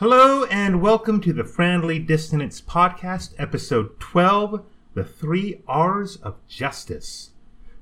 Hello and welcome to the Friendly Dissonance Podcast, episode 12 The Three R's of Justice.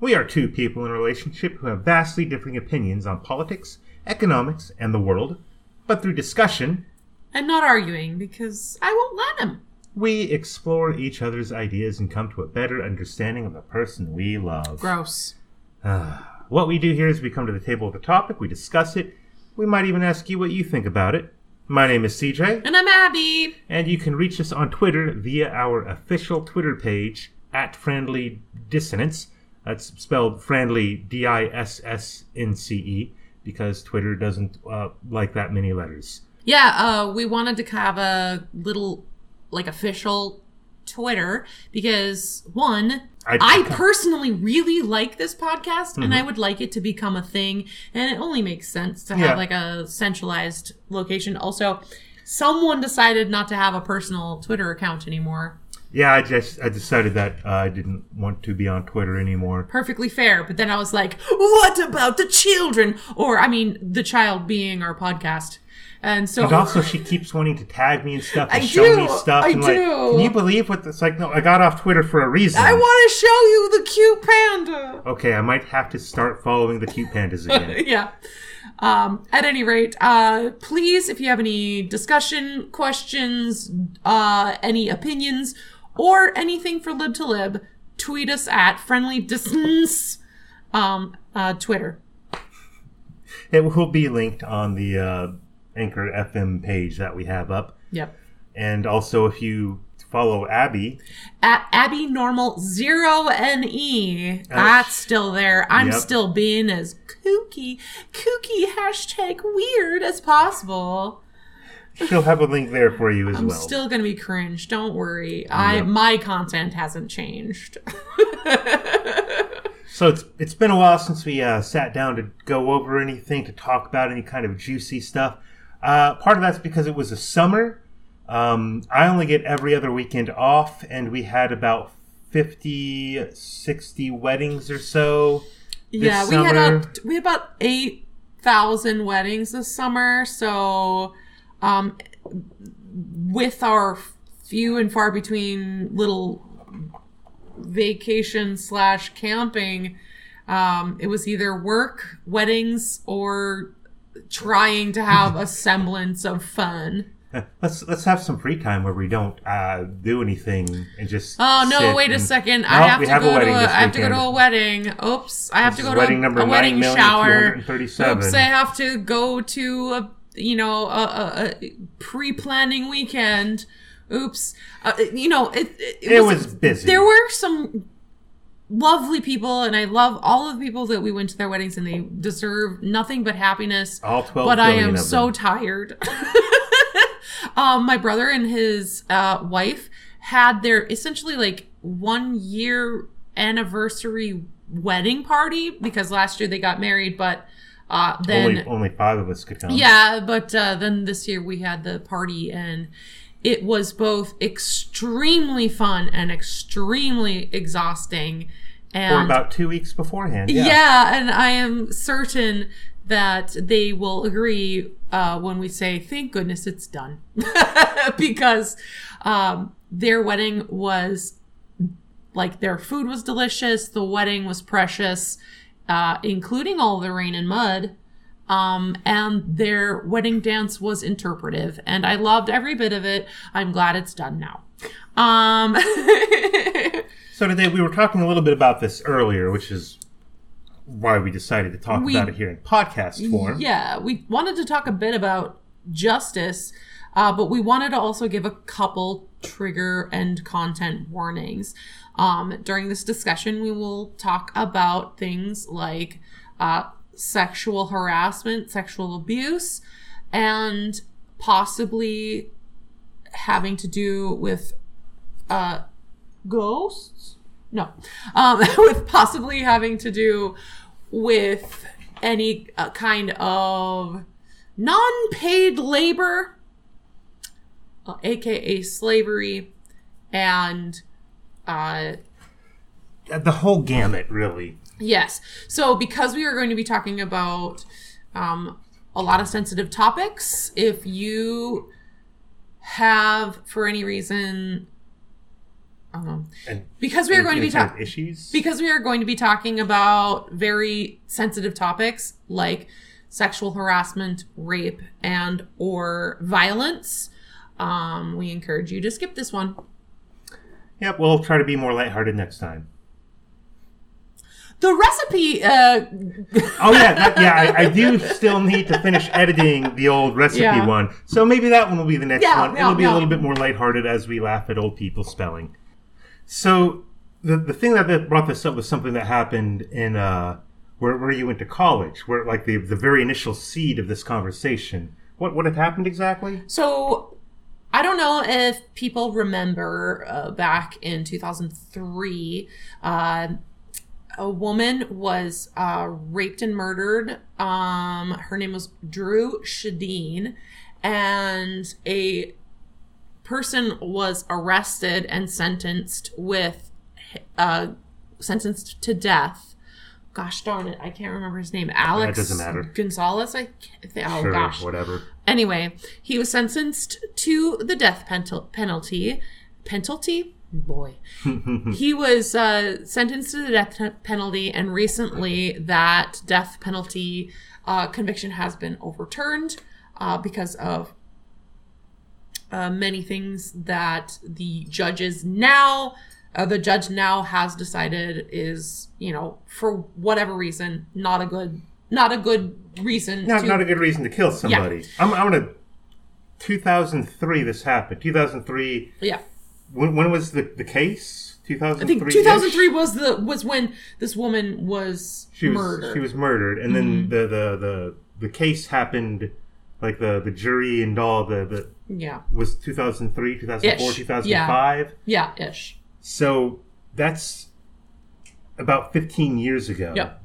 We are two people in a relationship who have vastly differing opinions on politics, economics, and the world, but through discussion, and not arguing because I won't let him. we explore each other's ideas and come to a better understanding of the person we love. Gross. Ah, what we do here is we come to the table with a topic, we discuss it, we might even ask you what you think about it. My name is CJ. And I'm Abby. And you can reach us on Twitter via our official Twitter page at Friendly Dissonance. That's spelled Friendly D I S S N C E because Twitter doesn't uh, like that many letters. Yeah, uh, we wanted to have a little, like, official Twitter because, one, I- I, personally really like this podcast and Mm-hmm. I would like it to become a thing. And it only makes sense to Yeah. have, like, a centralized location. Also, someone decided not to have a personal Twitter account anymore. Yeah, I just I decided that uh, I didn't want to be on Twitter anymore. perfectly fair. But then I was like, what about the children? Or, I mean, the child being our podcast. And so, And also, she keeps wanting to tag me and stuff and I show me stuff. I and like, do. can you believe what? It's like, no, I got off Twitter for a reason. I want to show you the cute panda. okay, I might have to start following the cute pandas again. yeah. Um, at any rate, uh, please, if you have any discussion, questions, uh, any opinions, or anything for lib to lib, tweet us at friendly distance, um, uh, Twitter. it will be linked on the uh, Anchor FM page that we have up. Yep. And also, if you follow Abby, at Abby Normal Zero NE. That's still there. I'm Yep. still being as kooky, kooky hashtag weird as possible. she'll have a link there for you as I'm well. still gonna be cringe. Don't worry. I my content hasn't changed. so it's it's been a while since we uh, sat down to go over anything to talk about any kind of juicy stuff. Uh, part of that's because it was a summer. Um, I only get every other weekend off, and we had about 50, 60 weddings or so. yeah, we had summer. about we had about eight thousand weddings this summer. So, um, with our few and far between little vacation slash camping, um, it was either work, weddings, or trying to have a semblance of fun. Let's let's have some free time where we don't uh, do anything and just. Oh no! Wait a second. I have to have go to a. I have to go to a wedding. Oops! I have to go wedding to number a wedding shower. 9,237. Oops! I have to go to a you know a, a, a pre-planning weekend. Oops! Uh, you know it. It, It was busy. There were some lovely people, and I love all of the people that we went to their weddings, and they deserve nothing but happiness. All 12 But I am so tired. um, my brother and his uh, wife had their essentially like one year anniversary wedding party because last year they got married, but uh, then only only five of us could come. yeah, but uh, then this year we had the party and it was both extremely fun and extremely exhausting. And For about two weeks beforehand. yeah. Yeah. and I am certain that they will agree uh, when we say, "Thank goodness it's done," because um, their wedding was like their food was delicious, the wedding was precious, uh, including all the rain and mud. Um, and their wedding dance was interpretive, and I loved every bit of it. I'm glad it's done now. Um, So today we were talking a little bit about this earlier, which is why we decided to talk We- about it here in podcast form. Yeah, we wanted to talk a bit about justice, uh, but we wanted to also give a couple trigger and content warnings. Um, during this discussion, we will talk about things like uh, sexual harassment, sexual abuse, and possibly having to do with uh, ghosts. No, um, with possibly having to do with any uh, kind of non-paid labor, uh, aka slavery, and uh, The whole gamut, really. Yes. So, because we are going to be talking about um, a lot of sensitive topics, if you have for any reason um, And because we are going to be any kind of talking issues. because we are going to be talking about very sensitive topics like sexual harassment, rape, and or violence. Um, we encourage you to skip this one. Yep, we'll try to be more lighthearted next time. The recipe, uh, Oh yeah, that, yeah. I, I do still need to finish editing the old recipe Yeah. one, so maybe that one will be the next Yeah, one. yeah, It'll be yeah. a little bit more lighthearted as we laugh at old people spelling. So the the thing that, that brought this up was something that happened in uh, where where you went to college, where like the the very initial seed of this conversation. What what had happened exactly? So I don't know if people remember uh, back in 2003, uh, a woman was uh, raped and murdered. Um, her name was Dru Sjodin, and a person was arrested and sentenced with uh, sentenced to death. Gosh darn it, I can't remember his name. Alex doesn't matter. Gonzalez. I can't think. Oh sure, gosh, whatever. Anyway, he was sentenced to the death penal- penalty. Penalty? Boy. he was uh, sentenced to the death penalty, and recently that death penalty uh, conviction has been overturned uh, because of uh, many things that the judges now. Uh, the judge now has decided is you know for whatever reason not a good not a good reason Not to not a good reason to kill somebody. I'm I'm gonna. 2003. This happened. 2003. yeah When, when was the, the case? 2003. I think 2003 was the was when this woman was, She was murdered. Mm-hmm. she was murdered, and then the, the the the case happened. Like the the jury and all the the yeah, was 2003, 2004, Ish. 2005. yeah, ish. So that's about 15 years ago, Yep,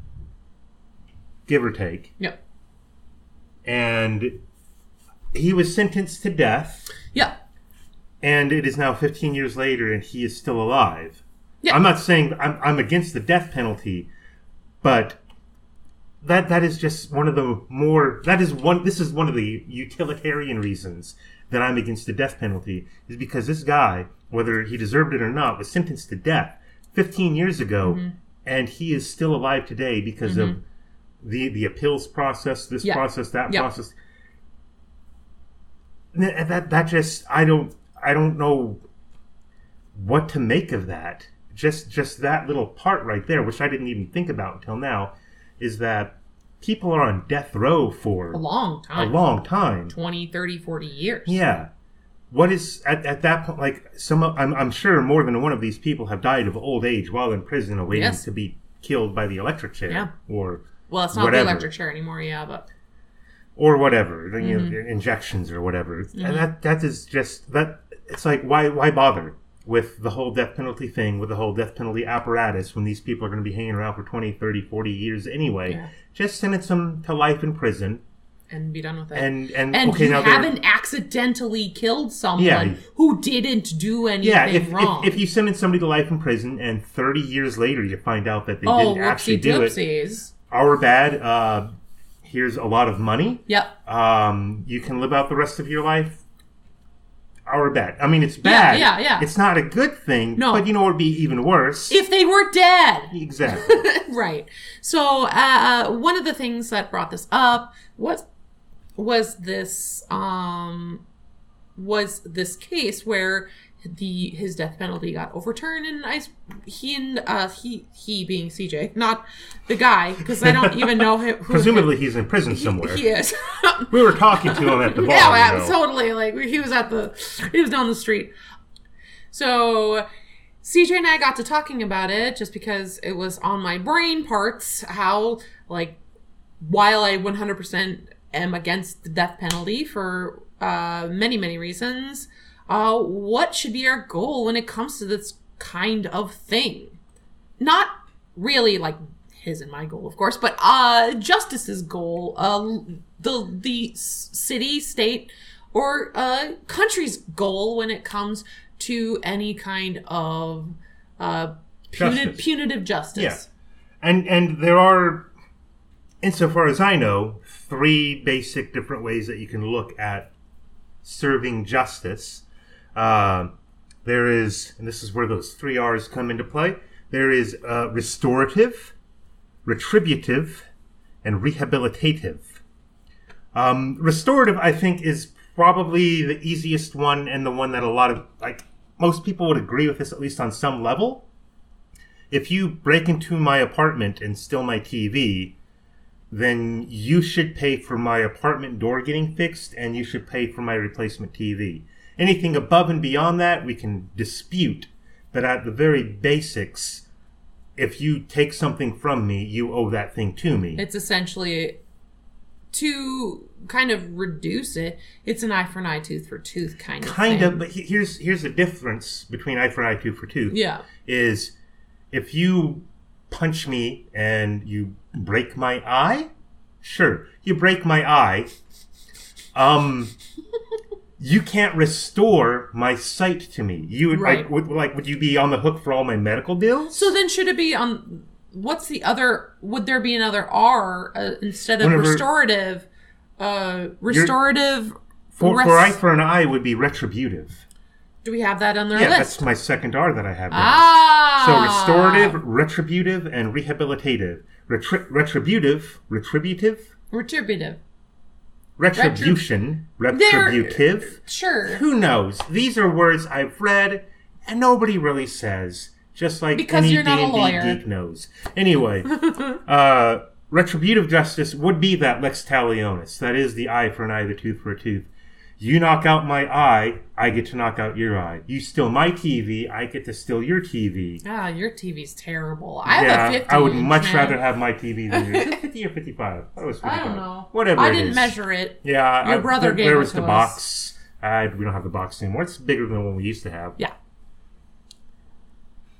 give or take. yep, And he was sentenced to death, yep. And it is now 15 years later, and he is still alive. Yeah. I'm not saying I'm, I'm against the death penalty, but that that is just one of the more that is one this is one of the utilitarian reasons that I'm against the death penalty is because this guy, whether he deserved it or not, was sentenced to death 15 years ago, Mm-hmm. and he is still alive today because of the the appeals process, this Yeah. process, that Yeah. process. Th- That that just I don't I don't know what to make of that. Just just that little part right there, which I didn't even think about until now, is that people are on death row for A long time. a long time. 20, 30, 40 years. Yeah. What is at, at that point like some of, I'm I'm sure more than one of these people have died of old age while in prison awaiting Yes. to be killed by the electric chair Yeah. or Well, it's not Whatever. the electric chair anymore, yeah, but or whatever, you Mm-hmm. know, injections or whatever. And that that is just that. It's like why why bother with the whole death penalty thing, with the whole death penalty apparatus when these people are going to be hanging around for 20, 30, 40 years anyway. Yeah. Just sentence them to life in prison, and be done with it. and and, and okay you they're- haven't accidentally killed someone Yeah. who didn't do anything yeah. If, wrong. if if you sentence somebody to life in prison and 30 years later you find out that they oh, didn't actually do it, our bad. Uh, here's a lot of money. Yep. um, you can live out the rest of your life our bad. I mean, it's bad. yeah, yeah. yeah. It's not a good thing. No. But you know what would be even worse? If they were dead. exactly. right. So uh, one of the things that brought this up was was this um was this case where the his death penalty got overturned and I he and uh he he being CJ not the guy because I don't even know him Presumably, he's in prison somewhere. he is We were talking to him at the bar. yeah you know. totally like he was at the he was down the street so CJ and I got to talking about it just because it was on my brain parts how like while I 100% am against the death penalty for uh, many many reasons uh, what should be our goal when it comes to this kind of thing not really like his and my goal of course but uh justice's goal uh the the city state or uh country's goal when it comes to any kind of uh punitive, Justice. punitive justice Yeah. And and there are, insofar as I know, three basic different ways that you can look at serving justice. Uh, there is, and this is where those three R's come into play. There is uh, restorative, retributive, and rehabilitative. Um, restorative, I think, is probably the easiest one and the one that a lot of like most people would agree with this at least on some level. If you break into my apartment and steal my TV, then you should pay for my apartment door getting fixed and you should pay for my replacement TV. Anything above and beyond that, we can dispute. But at the very basics, if you take something from me, you owe that thing to me. It's essentially to kind of reduce it. It's an eye for an eye, tooth for tooth kind of. kind thing. of, but here's here's the difference between eye for an eye, tooth for tooth. Yeah. is if you punch me and you break my eye, sure, you break my eye. Um, you can't restore my sight to me. You would Right. like, would, like, would you be on the hook for all my medical bills? So then, should it be on? What's the other? Would there be another R uh, instead of Whenever- restorative? Uh, restorative. for, res- for eye for an eye would be retributive. Do we have that on their Yeah, list? that's my second R that I have. ah. So restorative, retributive, and rehabilitative. Retri- retributive, retributive, Retributive. Retribution, retributive. Sure. Who knows? These are words I've read, and nobody really says. Just like Because any you're not a D&D lawyer. geek knows. Anyway, uh, retributive justice would be that lex talionis. That is the eye for an eye, the tooth for a tooth. You knock out my eye, I get to knock out your eye. You steal my TV, I get to steal your TV. Ah, your TV's terrible. I have a 50. I would much man. rather have my TV than yours. 50 or 55. That was 55. I don't know. Whatever I didn't measure it. Yeah, Your I- brother where, gave where it was to the us. box? Uh, we don't have the box anymore. It's bigger than the one we used to have. Yeah.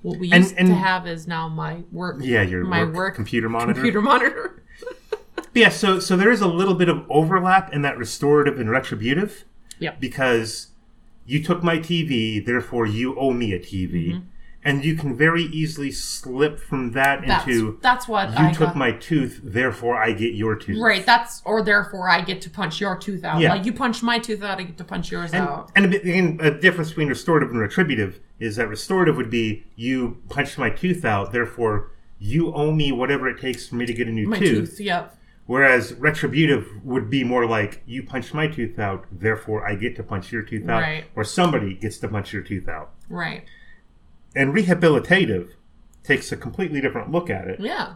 What we used and- to have is now my work. Yeah, your my work work, computer monitor. computer monitor. Yeah, so so there is a little bit of overlap in that restorative and retributive Yep. because you took my TV, therefore you owe me a TV, Mm-hmm. and you can very easily slip from that That's into that's what you I took got. my tooth, therefore I get your tooth. Right, that's or therefore I get to punch your tooth out. Yeah. Like you punch my tooth out, I get to punch yours And, out. and a bit- again, a difference between restorative and retributive is that restorative would be you punched my tooth out, therefore you owe me whatever it takes for me to get a new My tooth. tooth, yep. Whereas retributive would be more like you punched my tooth out, therefore I get to punch your tooth out, Right. or somebody gets to punch your tooth out. Right. And rehabilitative takes a completely different look at it. Yeah.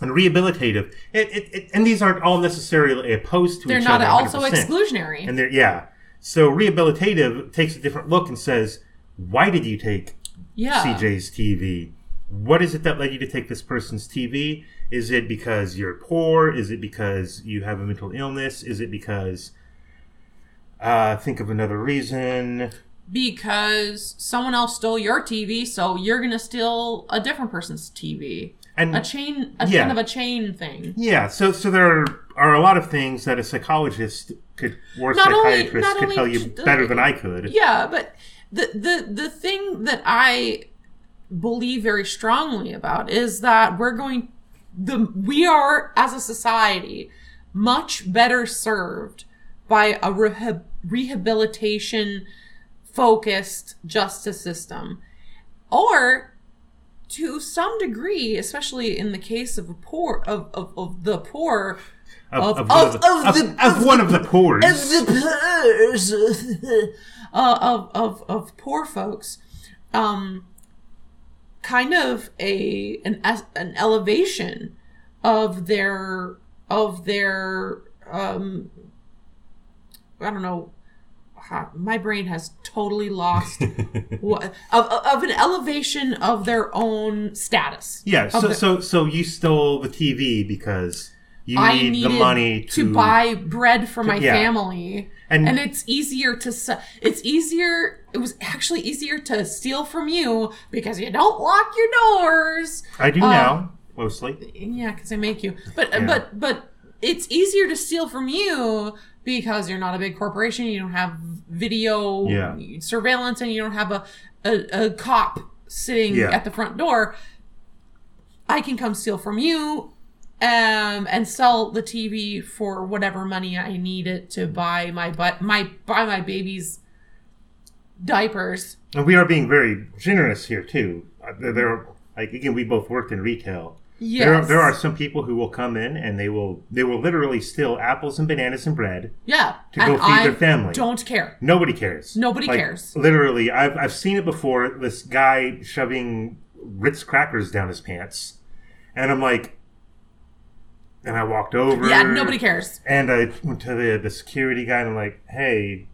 And rehabilitative, it, it, it, and these aren't all necessarily opposed to each other. They're not also 100%. exclusionary. And they're yeah. So rehabilitative takes a different look and says, "Why did you take yeah. CJ's TV? What is it that led you to take this person's TV? Is it because you're poor? Is it because you have a mental illness? Is it because uh, think of another reason? Because someone else stole your TV, so you're gonna steal a different person's TV. And A chain, a Yeah. kind of a chain thing. yeah, so so there are a lot of things that a psychologist could or a Not only- psychiatrist not could only tell you better than I could. Yeah, but the the the thing that I believe very strongly about is that we're going the we are as a society much better served by a rehab, rehabilitation focused justice system or to some degree especially in the case of a poor of, of, of the poor Of, Of- of, one of- the, of of, the- one of the poors. uh, of of of poor folks, um, kind of a an an elevation of their of their um, I don't know. My brain has totally lost what, of, of an elevation of their own status. Yeah, so the- so so you stole the TV because you I need needed the money to, buy bread for my yeah. family. And- And, it's easier to se- it's easier it was actually easier to steal from you because you don't lock your doors. I do uh, now mostly. Yeah, cuz I make you. But Yeah. but but it's easier to steal from you because you're not a big corporation, you don't have video Yeah. surveillance and you don't have a a, a cop sitting Yeah. at the front door. I can come steal from you um, and sell the TV for whatever money I need it to buy my but my buy my baby's diapers. And we are being very generous here too. Uh, There, there are, like again, we both worked in retail. Yes. There, are, there are some people who will come in and they will they will literally steal apples and bananas and bread. yeah to go feed I their family. Don't care. Nobody cares. Nobody Like, cares. Literally, I've I've seen it before. This guy shoving Ritz crackers down his pants, and I'm like, and I walked over. Yeah, nobody cares. And I went to the the security guy and I'm like, hey,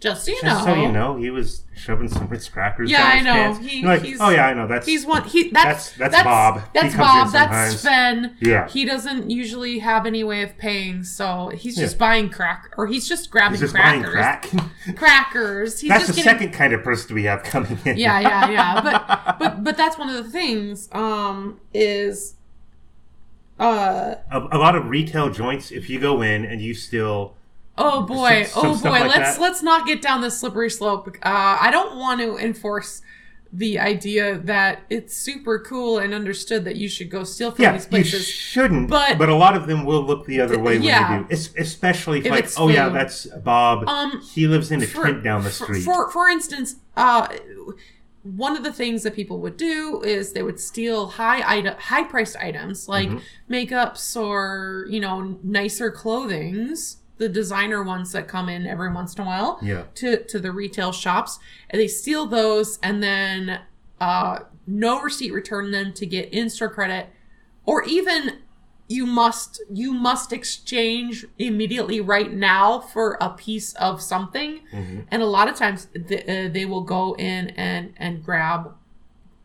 Just so you just know. so you know, he was shoving some Ritz crackers. Yeah, down I know. Pants. He- like, he's- oh yeah, I know. That's He's one. He that's That's- that's Bob. That's Bob. That's. Sven. Yeah. He doesn't usually have any way of paying, so he's just Yeah. buying crack, or he's just grabbing he's just buying crackers. crack. Crackers. He's that's the getting. second kind of person we have coming in. Yeah, yeah, yeah. But but but that's one of the things. Um, is uh a, a lot of retail joints. If you go in and you still, oh boy Some- oh boy like let's that. let's not get down this slippery slope. Uh, I don't want to enforce the idea that it's super cool and understood that you should go steal from Yeah, these you places. shouldn't. But- But, a lot of them will look the other way yeah. when you do, Es- especially if, If like, oh yeah, that's Bob. Um, he lives in a for- tent down the for- street. For, for instance, uh, one of the things that people would do is they would steal high item, high priced items like Mm-hmm. makeups or you know nicer clothings, the designer ones that come in every once in a while Yeah. to to the retail shops, and they steal those and then uh, no receipt return them to get in store credit, or even you must you must exchange immediately right now for a piece of something. Mm-hmm. and a lot of times th- uh, they will go in and and grab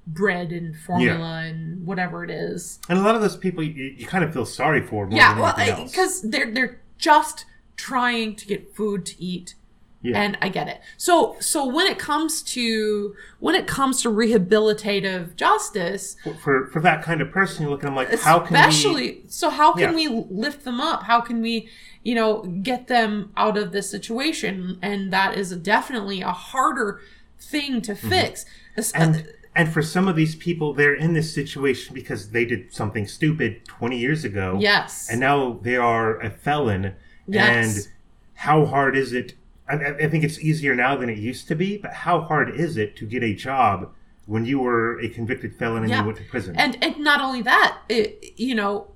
bread and formula and whatever it is. And a lot of those people, you, you kind of feel sorry for yeah well because they're they're just trying to get food to eat Yeah. and i get it so so when it comes to when it comes to rehabilitative justice for for that kind of person, you look at them like, how can especially so how can Yeah. we lift them up how can we you know get them out of this situation and that is definitely a harder thing to fix Mm-hmm. And and for some of these people, they're in this situation because they did something stupid twenty years ago. yes and now they are a felon. Yes. And how hard is it? I, I think it's easier now than it used to be, but how hard is it to get a job when you were a convicted felon and Yeah. you went to prison? and and not only that it, you know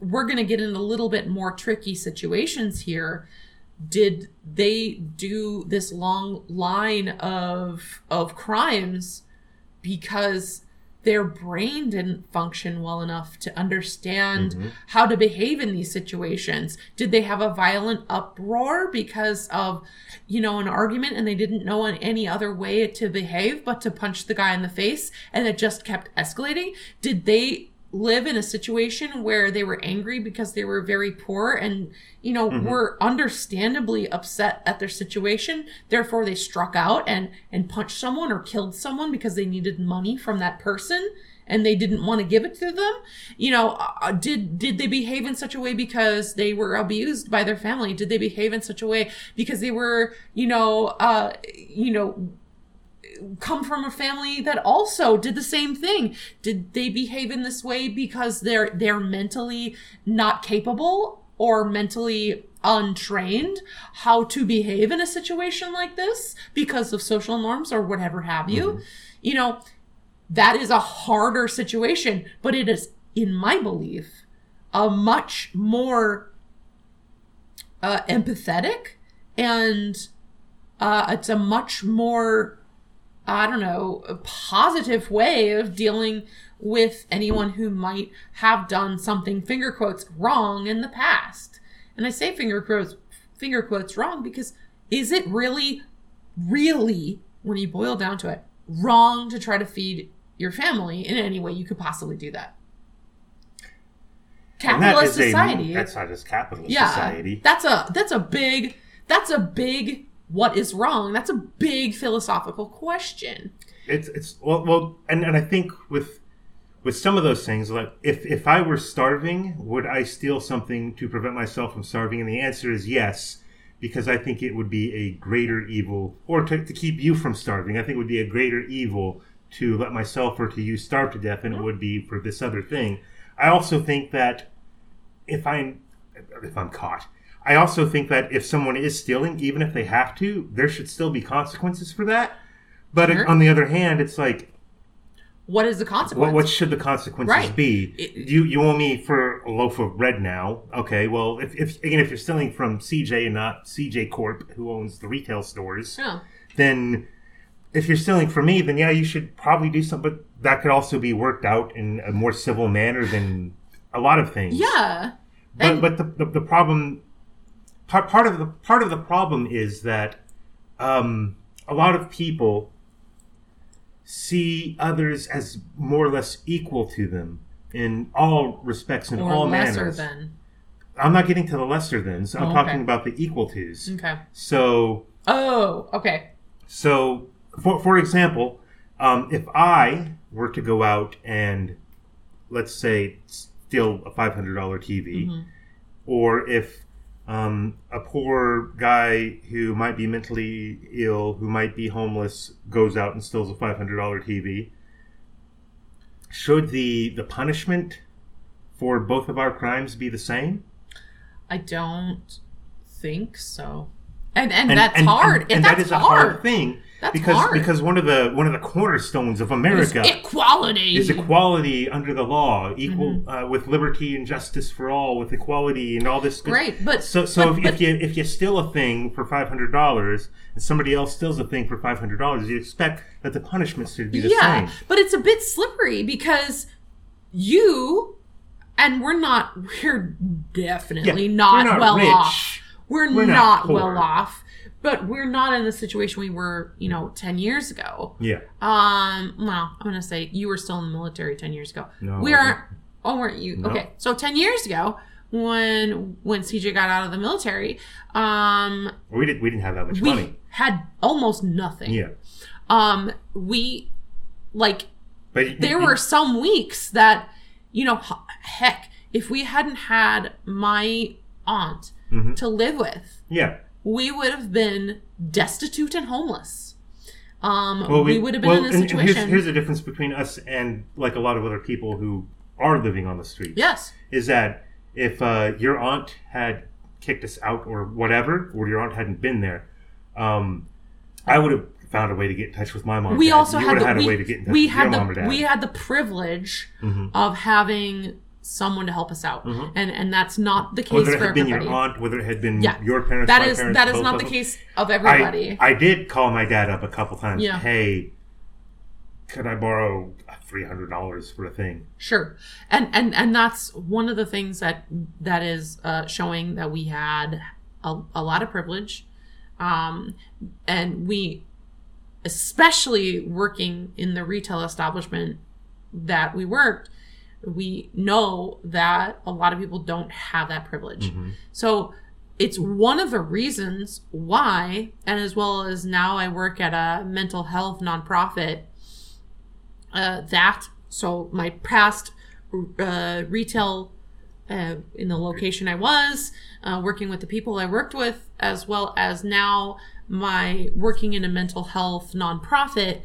we're going to get in a little bit more tricky situations here did they do this long line of of crimes because their brain didn't function well enough to understand mm-hmm. how to behave in these situations. Did they have a violent uproar because of you know an argument and they didn't know any other way to behave but to punch the guy in the face and it just kept escalating? Did they live in a situation where they were angry because they were very poor and you know were understandably upset at their situation. Therefore they struck out and and punched someone or killed someone because they needed money from that person and they didn't want to give it to them. You know uh, did did they behave in such a way because they were abused by their family? Did they behave in such a way because they were you know uh you know come from a family that also did the same thing. Did they behave in this way because they're they're mentally not capable or mentally untrained how to behave in a situation like this because of social norms or whatever have you? You know that is a harder situation but it is in my belief a much more uh, empathetic and uh, it's a much more I don't know, a positive way of dealing with anyone who might have done something finger quotes wrong in the past. And I say finger quotes finger quotes wrong because is it really really when you boil down to it wrong to try to feed your family in any way you could possibly do that? And that Capitalist a- society. that's not just capitalist yeah. society. That's a that's a big that's a big what is wrong? That's a big philosophical question. It's it's well well and, and I think with with some of those things, like if if I were starving, would I steal something to prevent myself from starving? And the answer is yes, because I think it would be a greater evil, or to, to keep you from starving. I think it would be a greater evil to let myself or to you starve to death than it would be for this other thing. I also think that if I'm if I'm caught. I also think that if someone is stealing, even if they have to, there should still be consequences for that. But Sure. on the other hand, it's like, What is the consequence? what, what should the consequences Right. be? It- you you owe me for a loaf of bread now. Okay, well, if, if again, if you're stealing from CJ and not CJ Corp, who owns the retail stores, Yeah. then if you're stealing from me, then yeah, you should probably do something. But that could also be worked out in a more civil manner than a lot of things. Yeah. But And- but the, the, the problem part, part of the part of the problem is that um, a lot of people see others as more or less equal to them in all respects in Or all lesser manners. than. I'm not getting to the lesser thans. I'm Oh, okay. talking about the equal tos. Okay. So Oh, okay. so for for example, um, if I were to go out and let's say steal a five hundred dollar TV, Mm-hmm. or if um, a poor guy who might be mentally ill, who might be homeless, goes out and steals a five hundred dollar TV, should the the punishment for both of our crimes be the same? I don't think so. And and, And- that's and- hard. and, And, that is a hard. hard thing That's because hard. because one of the one of the cornerstones of America is equality. is equality under the law, equal Mm-hmm. uh, with liberty and justice for all, with equality and all this. Good. Right, but So, so but- if, but- if you if you steal a thing for five hundred dollars and somebody else steals a thing for five hundred dollars, you expect that the punishment should be the yeah, same. but it's a bit slippery because you and we're not. We're definitely Yeah, not, we're not well rich. off. We're, We're not, not well off. But we're not in the situation we were, you know, ten years ago. Yeah, Um, well, I'm gonna say you were still in the military ten years ago. No, we aren't. Oh, weren't you? No. Okay, so ten years ago, when when CJ got out of the military, um, we didn't we didn't have that much we money. had almost nothing. Yeah, Um, we like but there were some weeks that, you know, heck, if we hadn't had my aunt Mhm. to live with, yeah. We would have been destitute and homeless. Um, Well, we, would have been well, in a and- and situation. here's, here's the difference between us and like a lot of other people who are living on the street. yes. is that if uh, your aunt had kicked us out or whatever, or your aunt hadn't been there, um, I would have found a way to get in touch with my mom. we also had the, had we, a way to get in touch we with had your the mom or dad. we had the privilege Mhm. of having someone to help us out, Mhm. and and that's not the case whether it for had been everybody. your aunt, whether it had been Yeah. your parents, that is parents, that is not the case of everybody. I, I did call my dad up a couple times. Yeah. Hey, could I borrow three hundred dollars for a thing? Sure, and and and that's one of the things that that is uh, showing that we had a, a lot of privilege, um, and we, especially working in the retail establishment that we worked, we know that a lot of people don't have that privilege. So it's one of the reasons why, and as well as now I work at a mental health nonprofit uh, that so my past uh, retail uh, in the location I was uh, working with the people I worked with, as well as now my working in a mental health nonprofit.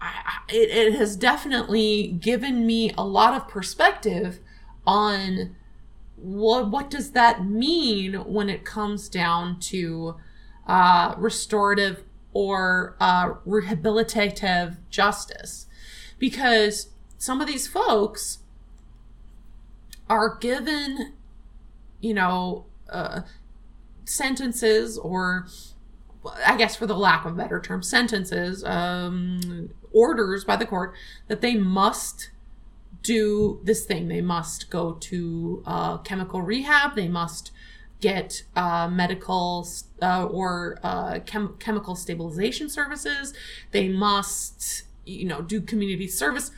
I, it, it has definitely given me a lot of perspective on what what does that mean when it comes down to uh, restorative or uh, rehabilitative justice. Because some of these folks are given you know uh, sentences or i guess for the lack of a better term sentences um, orders by the court that they must do this thing. They must go to uh, chemical rehab. They must get uh, medical uh, or uh, chem- chemical stabilization services. They must you know do community service.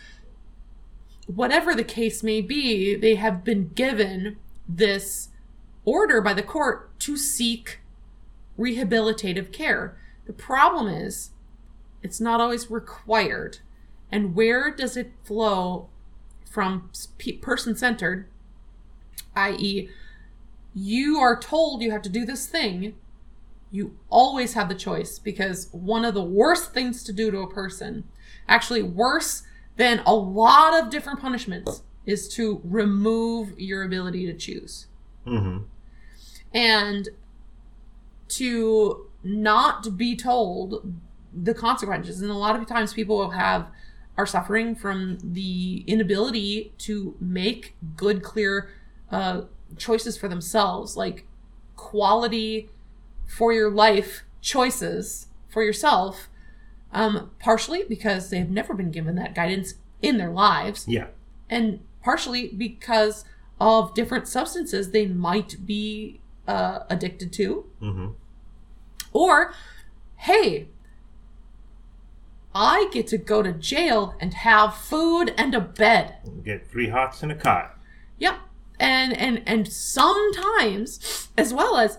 Whatever the case may be they have been given this order by the court to seek rehabilitative care. The problem is it's not always required. And where does it flow from person centered i.e you are told you have to do this thing you always have the choice because one of the worst things to do to a person actually worse than a lot of different punishments is to remove your ability to choose. Hmm and to not be told the consequences and a lot of times people will have are suffering from the inability to make good clear uh, choices for themselves like quality for your life choices for yourself um, partially because they have never been given that guidance in their lives Yeah. and partially because of different substances they might be uh, addicted to Mm-hmm. or hey i get to go to jail and have food and a bed Get three hots and a cot. yep and and and sometimes as well as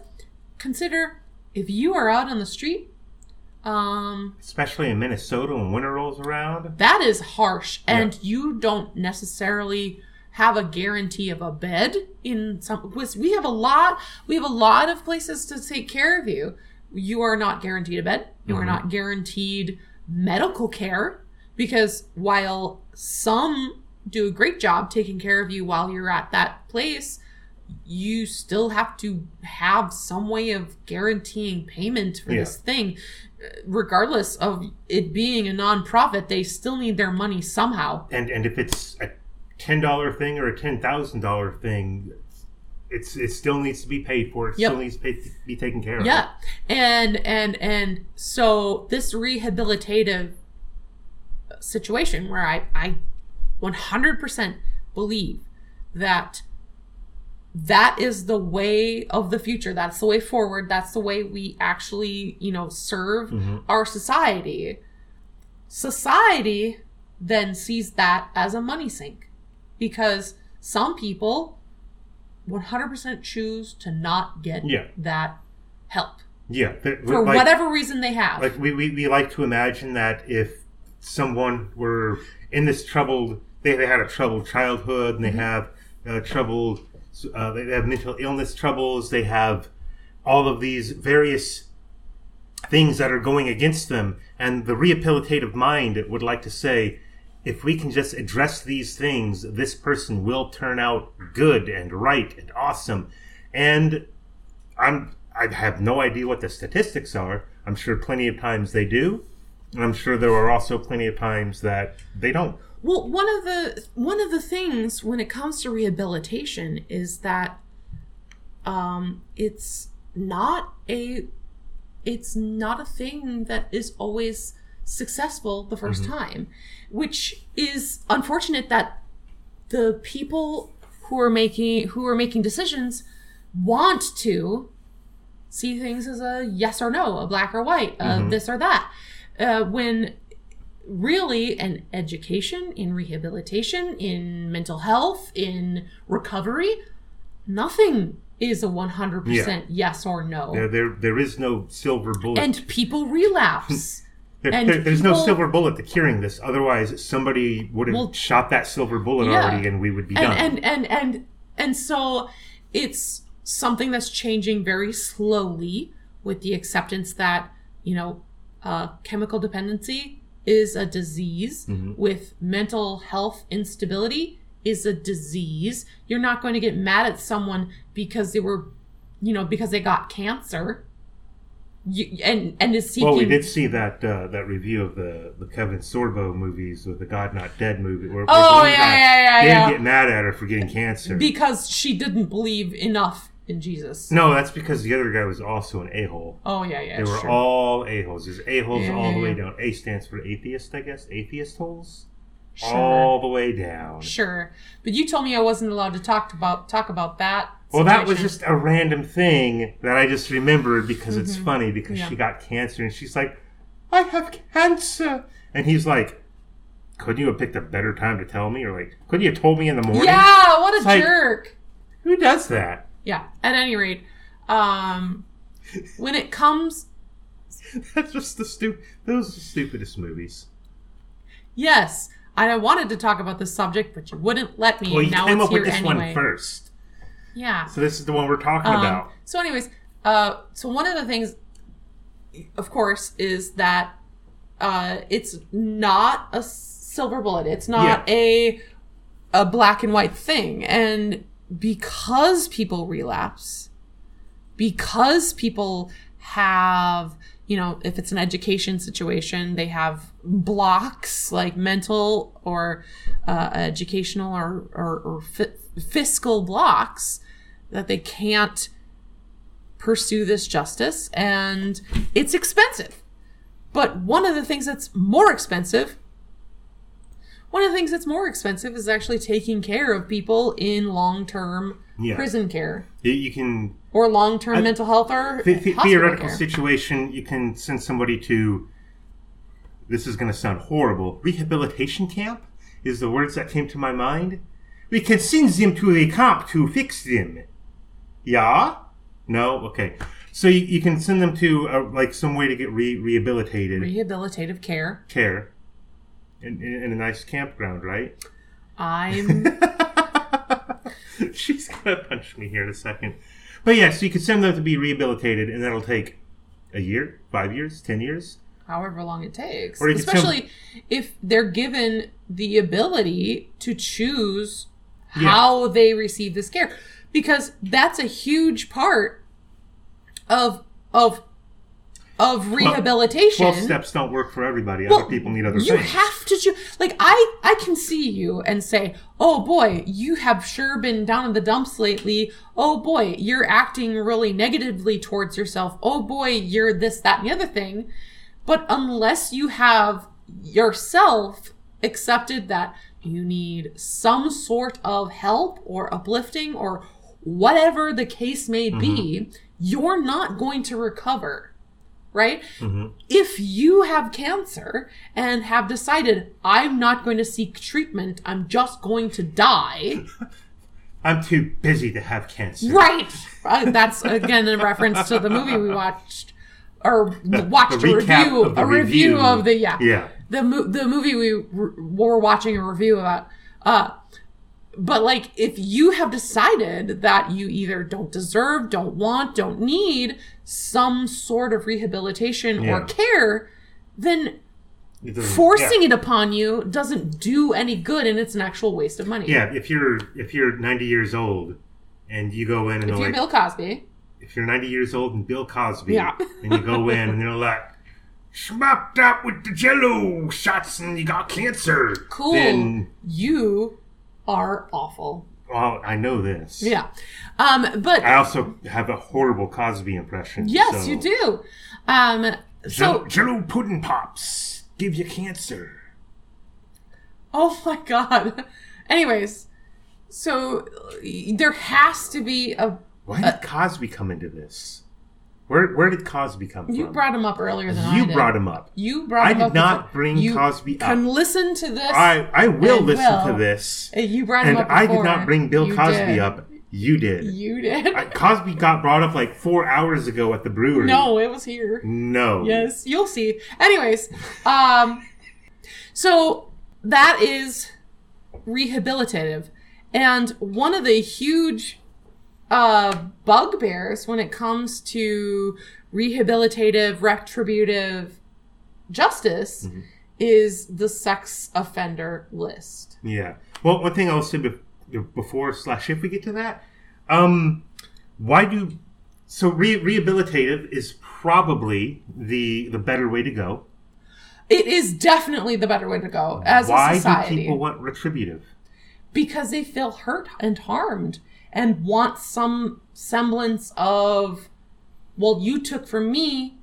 consider if you are out on the street um Especially in Minnesota when winter rolls around. that is harsh and you don't necessarily have a guarantee of a bed in some we have a lot we have a lot of places to take care of you you are not guaranteed a bed you are Mhm. not guaranteed medical care because while some do a great job taking care of you while you're at that place you still have to have some way of guaranteeing payment for Yeah. this thing uh, regardless of it being a nonprofit, they still need their money somehow. And and if it's a ten dollar thing or a ten thousand dollar thing, it's it still needs to be paid for. It Yep. still needs to pay, be taken care of. Yeah. And and and so this rehabilitative situation where I I 100% believe that that is the way of the future. That's the way forward. That's the way we actually, you know, serve Mhm. our society. Society then sees that as a money sink because some people 100% choose to not get Yeah. that help Yeah. for like- whatever reason they have. like we, we, we like to imagine that if someone were in this troubled they, they had a troubled childhood and they have uh, troubled uh, they have mental illness troubles they have all of these various things that are going against them and the rehabilitative mind would like to say if we can just address these things this person will turn out good and right and awesome and I'm I have no idea what the statistics are. I'm sure plenty of times they do. I'm sure there are also plenty of times that they don't. Well, one of the one of the things when it comes to rehabilitation is that um, it's not a it's not a thing that is always successful the 1st time, which is unfortunate that the people who are making who are making decisions want to see things as a yes or no, a black or white, a this or that. Uh, when really in education, in rehabilitation, in mental health, in recovery, nothing is a 100% Yeah. yes or no. There, there, there is no silver bullet. and people relapse. There- and there- there's no silver bullet to curing this. Otherwise, somebody would have Well, shot that silver bullet yeah. already, and we would be and, done. and and and and so it's something that's changing very slowly with the acceptance that you know uh, chemical dependency is a disease Mhm. with mental health instability is a disease you're not going to get mad at someone because they were you know because they got cancer you, and and is seeking well, we did see that uh, that review of the, the Kevin Sorbo movies with the God Not Dead movie. Where where oh one yeah guy yeah yeah yeah get mad at her for getting cancer. because she didn't believe enough in jesus no, that's because the other guy was also an a hole. oh yeah yeah They were all a-holes. There's a-holes Yeah, all the yeah, way yeah. down. A stands for atheist, I guess. Atheist holes? Sure. All the way down. Sure, but you told me I wasn't allowed to talk about talk about that. Well, that was just a random thing that I just remembered because it's funny because Mm-hmm. Yeah. she got cancer and she's like, I have cancer. And he's like, couldn't you have picked a better time to tell me? Or like, couldn't you have told me in the morning? yeah. What a like- jerk. Who does that? Yeah. At any rate, um, when it comes, That's just the stupid. Those are the stupidest movies. yes, I wanted to talk about this subject, but you wouldn't let me. Well, you now came it's up with this anyway. one first. Yeah. So this is the one we're talking Um, about. So, anyways, uh, so one of the things, of course, is that uh, it's not a silver bullet. It's not a a black and white thing. And because people relapse, because people have, you know, if it's an education situation, they have blocks like mental or uh, educational or, or, or fi- fiscal blocks that they can't pursue this justice and it's expensive. But one of the things that's more expensive one of the things that's more expensive is actually taking care of people in long-term Yeah. prison care You- can or long-term mental health or the- theoretical care. situation. You can send somebody to. This is going to sound horrible. Rehabilitation camp is the words that came to my mind. We can send them to the camp to fix them. Yeah? No? Okay. So you, you can send them to uh, like some way to get re- rehabilitated Rehabilitative care. care in, in, in a nice campground, right? I'm She's gonna punch me here in a second. But yeah, so you can send them to be rehabilitated, and that'll take a year, five years, ten years. however long it takes. Or you could Especially if they're given the ability to choose Yeah. how they receive this care. Because that's a huge part of of of rehabilitation. Twelve steps don't work for everybody. Well, other people need other you things. You have to choose. Like I, I can see you and say, "Oh boy, you have sure been down in the dumps lately. Oh boy, you're acting really negatively towards yourself. Oh boy, you're this, that, and the other thing." But unless you have yourself accepted that you need some sort of help or uplifting or whatever the case may be, you're not going to recover right? If you have cancer and have decided, I'm not going to seek treatment, I'm just going to die, I'm too busy to have cancer. right? Uh, that's again a reference to the movie we watched, or watched the a review, a review review. of the yeah, Yeah. the the movie we re- were watching a review about. Uh, but like, if you have decided that you either don't deserve, don't want, don't need some sort of rehabilitation or care, then It forcing it upon you doesn't do any good, and it's an actual waste of money. Yeah. yeah, if you're if you're 90 years old and you go in and If you're like, Bill Cosby, if you're 90 years old and Bill Cosby, Yeah. and you go in and they're like, smacked up with the Jello shots and you got cancer. cool. Then, you are awful. well, I know this. Yeah. Um, but I also have a horrible Cosby impression. yes, so- you do. Um, so, Jello pudding pops give you cancer. oh my god. Anyways, so there has to be a. Why did Cosby come into this? Where where did Cosby come from? You brought him up earlier than I You did. brought him up. You brought I him up. I did not before. bring you Cosby up. Can listen to this. I I will and listen will. to this. You brought him And up. I did not bring Bill You Cosby did. up. You did. You did. I- Cosby got brought up like four hours ago at the brewery. no, it was here. No. Yes, you'll see. Anyways, um, so that is rehabilitative, and one of the huge uh, bugbears when it comes to rehabilitative, retributive justice Mm-hmm. is the sex offender list. Yeah. Well, one thing I'll say bef- before slash if we get to that, um, why do so re- rehabilitative is probably the the better way to go. It is definitely the better way to go as why a society Why do people want retributive? because they feel hurt and harmed and want some semblance of well you took from me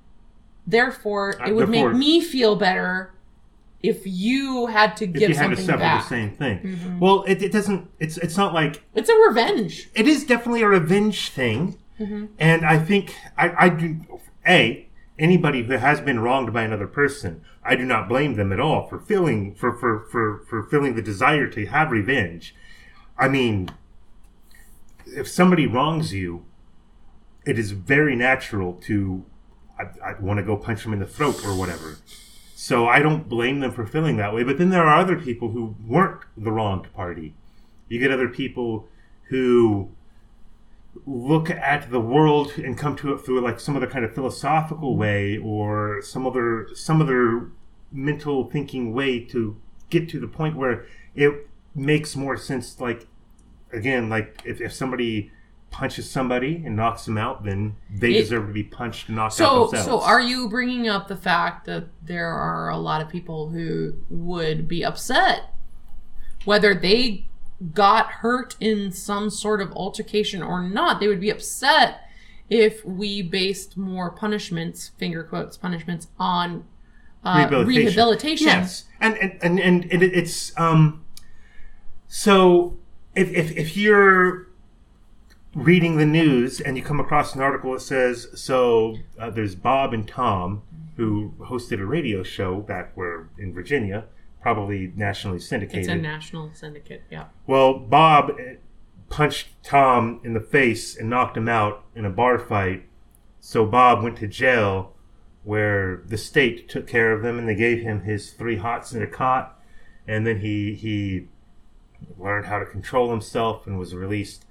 therefore it would therefore- make me feel better if you had to If give you had to suffer back the same thing. Mm-hmm. Well, it, it doesn't. It's it's not like it's a revenge it is definitely a revenge thing, Mm-hmm. and I think I, I do a anybody who has been wronged by another person, I do not blame them at all for feeling for for for for feeling the desire to have revenge. I mean, if somebody wrongs you, it is very natural to I, I want to go punch them in the throat or whatever. So I don't blame them for feeling that way. But then there are other people who weren't the wronged party. You get other people who look at the world and come to it through like some other kind of philosophical way or some other some other mental thinking way to get to the point where it makes more sense. Like again, like if, if somebody punches somebody and knocks them out, then they It- deserve to be punched and knocked So, out themselves. so are you bringing up the fact that there are a lot of people who would be upset whether they got hurt in some sort of altercation or not? They would be upset if we based more punishments, finger quotes, punishments on uh, rehabilitation. Yes, and and and, and it, it's um. So if, if if you're reading the news and you come across an article that says so uh, there's Bob and Tom who hosted a radio show back where in Virginia, probably nationally syndicated. It's a national syndicate. Yeah. Well, Bob punched Tom in the face and knocked him out in a bar fight. So Bob went to jail where the state took care of him and they gave him his three hots in a cot. And then he, he learned how to control himself and was released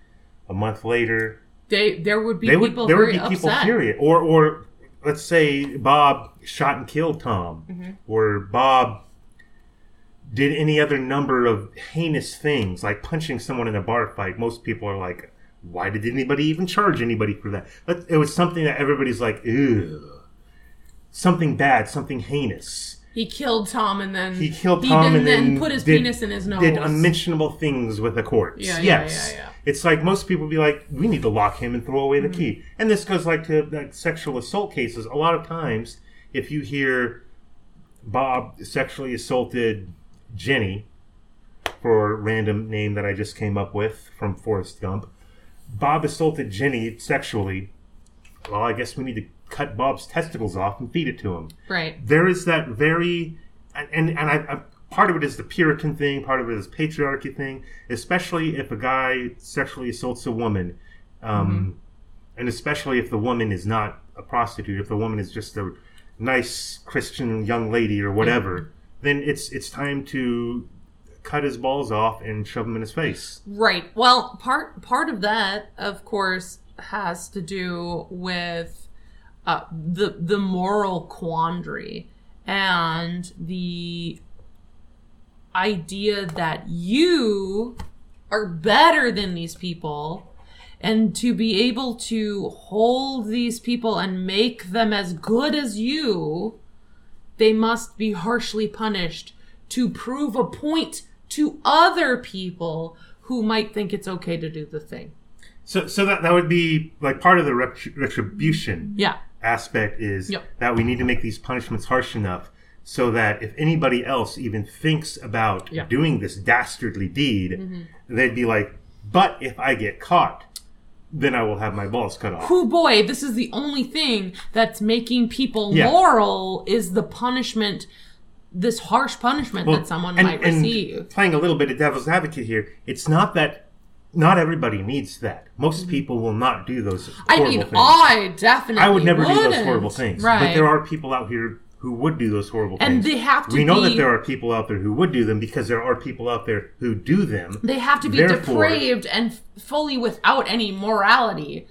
a month later. They there would be They would, people there would be people upset. furious. Or, or let's say Bob shot and killed Tom, Mm-hmm. or Bob did any other number of heinous things, like punching someone in a bar fight. Most people are like, why did anybody even charge anybody for that? But it was something that everybody's like, ew. Something bad, something heinous. He killed Tom and then He killed Tom did- and then, put his did, penis in his nose. Did unmentionable things with a corpse. Yeah, yeah, yes. yeah, yeah. It's like most people be like, we need to lock him and throw away Mm-hmm. the key. And this goes like to like sexual assault cases. A lot of times, if you hear Bob sexually assaulted Jenny, for a random name that I just came up with from Forrest Gump, Bob assaulted Jenny sexually. Well, I guess we need to cut Bob's testicles off and feed it to him right. there is that very and and, and I, I part of it is the Puritan thing, part of it is patriarchy thing, especially if a guy sexually assaults a woman, um, and especially if the woman is not a prostitute, if the woman is just a nice Christian young lady or whatever, then it's it's time to cut his balls off and shove them in his face. Right. Well, part part of that, of course, has to do with uh, the the moral quandary and the idea that you are better than these people and to be able to hold these people and make them as good as you they must be harshly punished to prove a point to other people who might think it's okay to do the thing. So so that that would be like part of the ret- retribution. Yeah. Aspect is Yep. that we need to make these punishments harsh enough so that if anybody else even thinks about Yeah. doing this dastardly deed, Mm-hmm. they'd be like, but if I get caught, then I will have my balls cut off. Who boy, this is the only thing that's making people Yeah. moral is the punishment, this harsh punishment that someone and- might receive. Playing a little bit of devil's advocate here, it's not that not everybody needs that. Most people will not do those Mm-hmm. I horrible mean, things. I definitely I would never do those horrible things. Right. But there are people out here who would do those horrible And things. And they have to We know be- that there are people out there who would do them because there are people out there who do them. They have to be Therefore- depraved and fully without any morality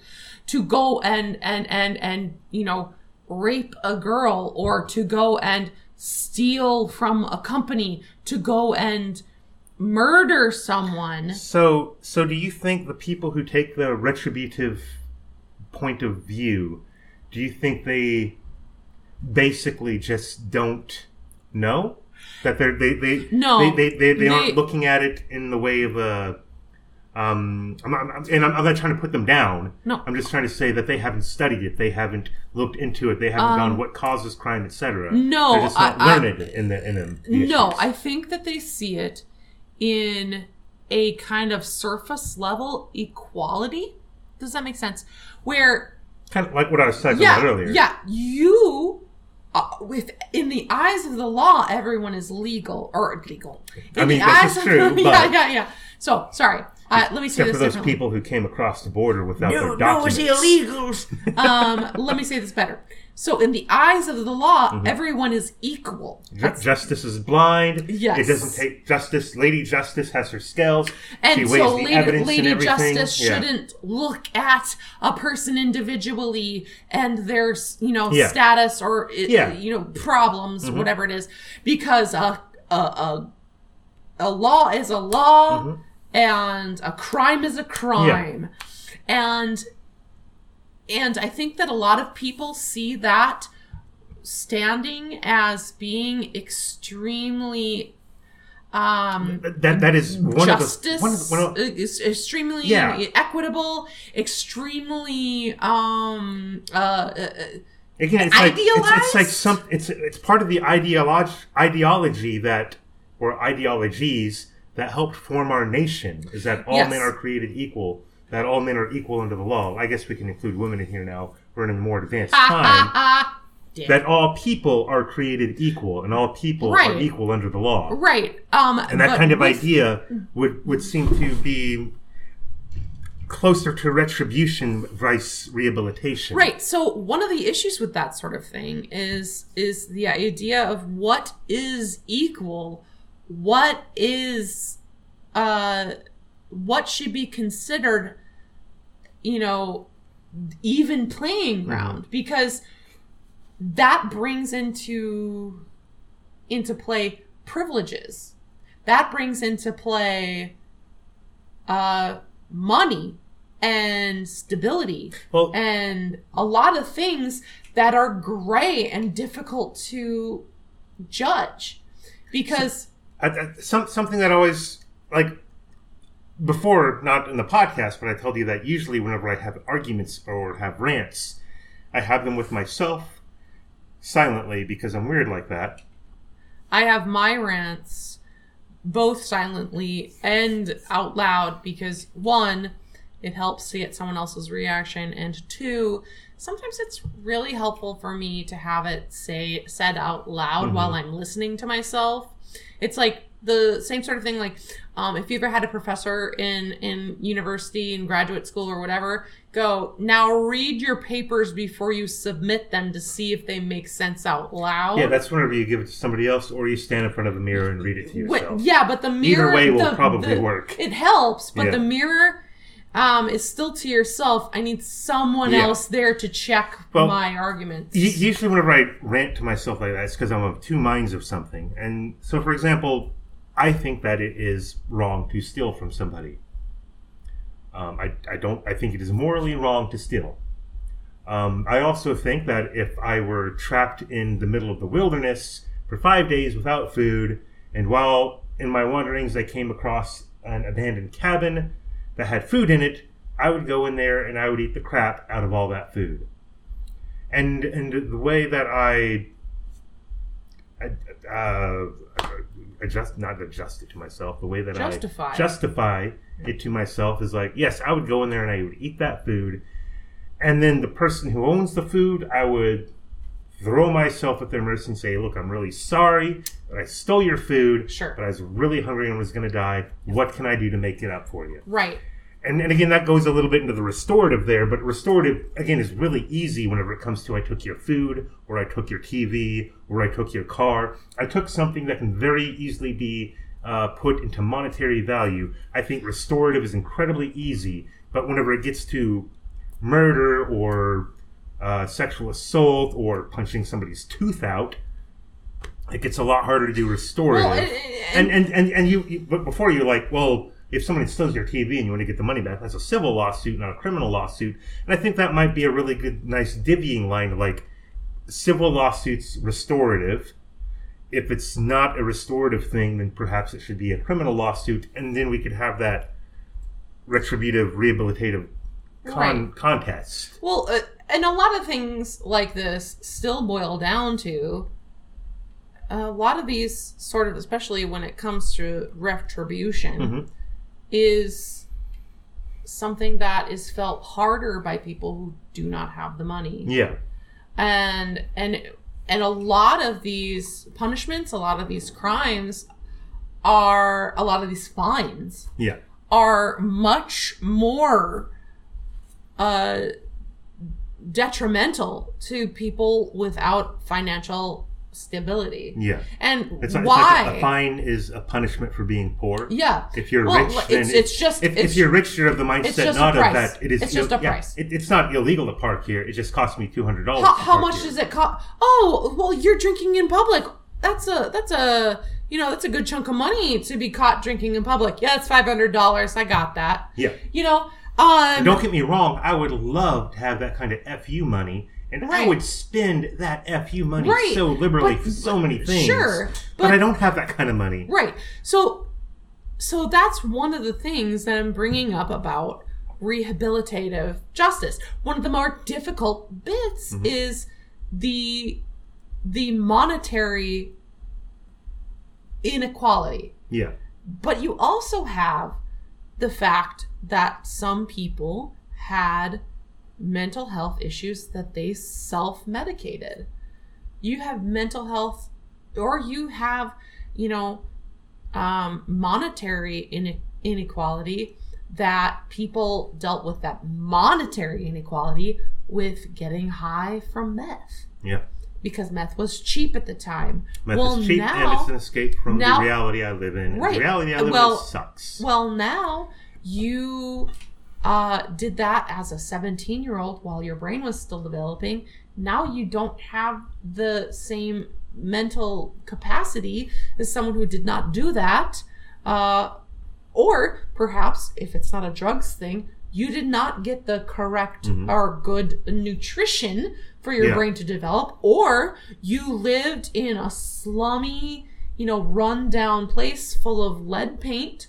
to go and and and and you know rape a girl or to go and steal from a company to go and murder someone. So, so do you think the people who take the retributive point of view, do you think they basically just don't know that they're they they No. they they, they, they They- aren't looking at it in the way of a um I'm I'm- and I'm, I'm not trying to put them down. No. I'm just trying to say that they haven't studied it, they haven't looked into it, they haven't gone what causes crime, etc. Um, no, they're just not I- I- learned in the in the, the No, issues. I think that they see it in a kind of surface level equality. Does that make sense? Where kind of like what I was talking yeah, about earlier. Yeah, you, uh, with in the eyes of the law, everyone is legal or legal. In I mean, the this eyes is of true, the- but- yeah, yeah, yeah. So sorry. Uh, let me say Except this for those differently. people who came across the border without No, their documents. no, documents. it's illegals. um, let me say this better. So, in the eyes of the law, Mm-hmm. everyone is equal. Ju- Justice is blind. Yes. It doesn't take justice. Lady Justice has her scales. And she weighs so the Lady, evidence Lady and everything. Justice Yeah. shouldn't look at a person individually and their, you know, Yeah. status or, Yeah. you know, problems, Mm-hmm. whatever it is, because a, a, a, a law is a law Mhm. and a crime is a crime. And and I think that a lot of people see that standing as being extremely um That that is one justice of the one of, the- one of, uh, is extremely Yeah. equitable extremely um uh, uh again it's like it's, it's like some it's it's part of the ideology ideology that or ideologies that helped form our nation is that all Yes. men are created equal that all men are equal under the law. I guess we can include women in here now. We're in a more advanced time. That all people are created equal and all people Right. are equal under the law. Right. Um and that kind of with- idea would would seem to be closer to retribution vice rehabilitation. Right. So one of the issues with that sort of thing is is the idea of what is equal, what is uh what should be considered you know even playing ground because that brings into into play privileges. That brings into play uh money and stability well and a lot of things that are gray and difficult to judge because I, I, some, something that always like before not in the podcast but i told you that usually whenever i have arguments or have rants i have them with myself silently because i'm weird like that I have my rants both silently and out loud because one, it helps to get someone else's reaction, and two, sometimes it's really helpful for me to have it say said out loud mm-hmm. while I'm listening to myself. It's like the same sort of thing like um, if you ever had a professor in in university and graduate school or whatever go now read your papers before you submit them to see if they make sense out loud yeah that's whenever you give it to somebody else or you stand in front of a mirror and read it to Wait, yourself yeah, but the mirror way will the- probably the- work. It helps, but Yeah. the mirror um, is still to yourself. I need someone Yeah. else there to check Well, my arguments. Usually, whenever I rant to myself like that, it's because I'm of two minds of something. And so, for example, I think that it is wrong to steal from somebody. Um, I, I don't. I think it is morally wrong to steal. Um, I also think that if I were trapped in the middle of the wilderness for five days without food, and while in my wanderings I came across an abandoned cabin that had food in it, I would go in there and I would eat the crap out of all that food and and the way that I uh, adjust not adjust it to myself the way that Justify. I justify it to myself is like yes I would go in there and I would eat that food and then the person who owns the food I would throw myself at their mercy and say look I'm really sorry that I stole your food Sure. but I was really hungry and was going to die what can I do to make it up for you right. And, and again, that goes a little bit into the restorative there, but restorative, again, is really easy whenever it comes to I took your food, or I took your TV, or I took your car. I took something that can very easily be uh, put into monetary value. I think restorative is incredibly easy, but whenever it gets to murder or uh, sexual assault or punching somebody's tooth out, it gets a lot harder to do restorative. Well, it- and, and, and, and you, you, but before you're like, well, if somebody steals your TV and you want to get the money back, that's a civil lawsuit, not a criminal lawsuit. And I think that might be a really good, nice divvying line, like civil lawsuits restorative. If it's not a restorative thing, then perhaps it should be a criminal lawsuit, and then we could have that retributive, rehabilitative con- Right. contest. Well, uh, and a lot of things like this still boil down to a lot of these sort of, especially when it comes to retribution, Mhm. Is something that is felt harder by people who do not have the money. Yeah, and and and a lot of these punishments a lot of these crimes are a lot of these fines yeah, are much more uh detrimental to people without financial stability yeah. and It's, it's why like a, a fine is a punishment for being poor. yeah If you're Well, rich, it's- then it's just- if, it's- if you're rich, you're of the it's mindset not of that. It is It's just a yeah, price. it, it's not illegal to park here. It just costs me two hundred dollars. how, how much does it cost oh well you're drinking in public that's a that's a you know, that's a good chunk of money to be caught drinking in public. Yeah, it's five hundred dollars. I got that. Yeah. You know, um, don't get me wrong, I would love to have that kind of FU money, and I would spend that FU money Right. so liberally But- for so many things. sure, but, but- I don't have that kind of money. Right. So so that's one of the things that I'm bringing up about rehabilitative justice. One of the more difficult bits mm-hmm. is the the monetary inequality. Yeah. But you also have the fact that some people had mental health issues that they self medicated. You have mental health, or you have, you know, um, monetary ine- inequality that people dealt with that monetary inequality with getting high from meth Yeah. because meth was cheap at the time. Meth well, is cheap now, and it's an escape from now- the reality I live in. Right. The reality I live Well- in sucks. Well, now you uh, did that as a 17 year old while your brain was still developing. Now you don't have the same mental capacity as someone who did not do that. Uh, or perhaps, if it's not a drugs thing, you did not get the correct or good nutrition for your Yeah. brain to develop, or you lived in a slummy, you know, run down place full of lead paint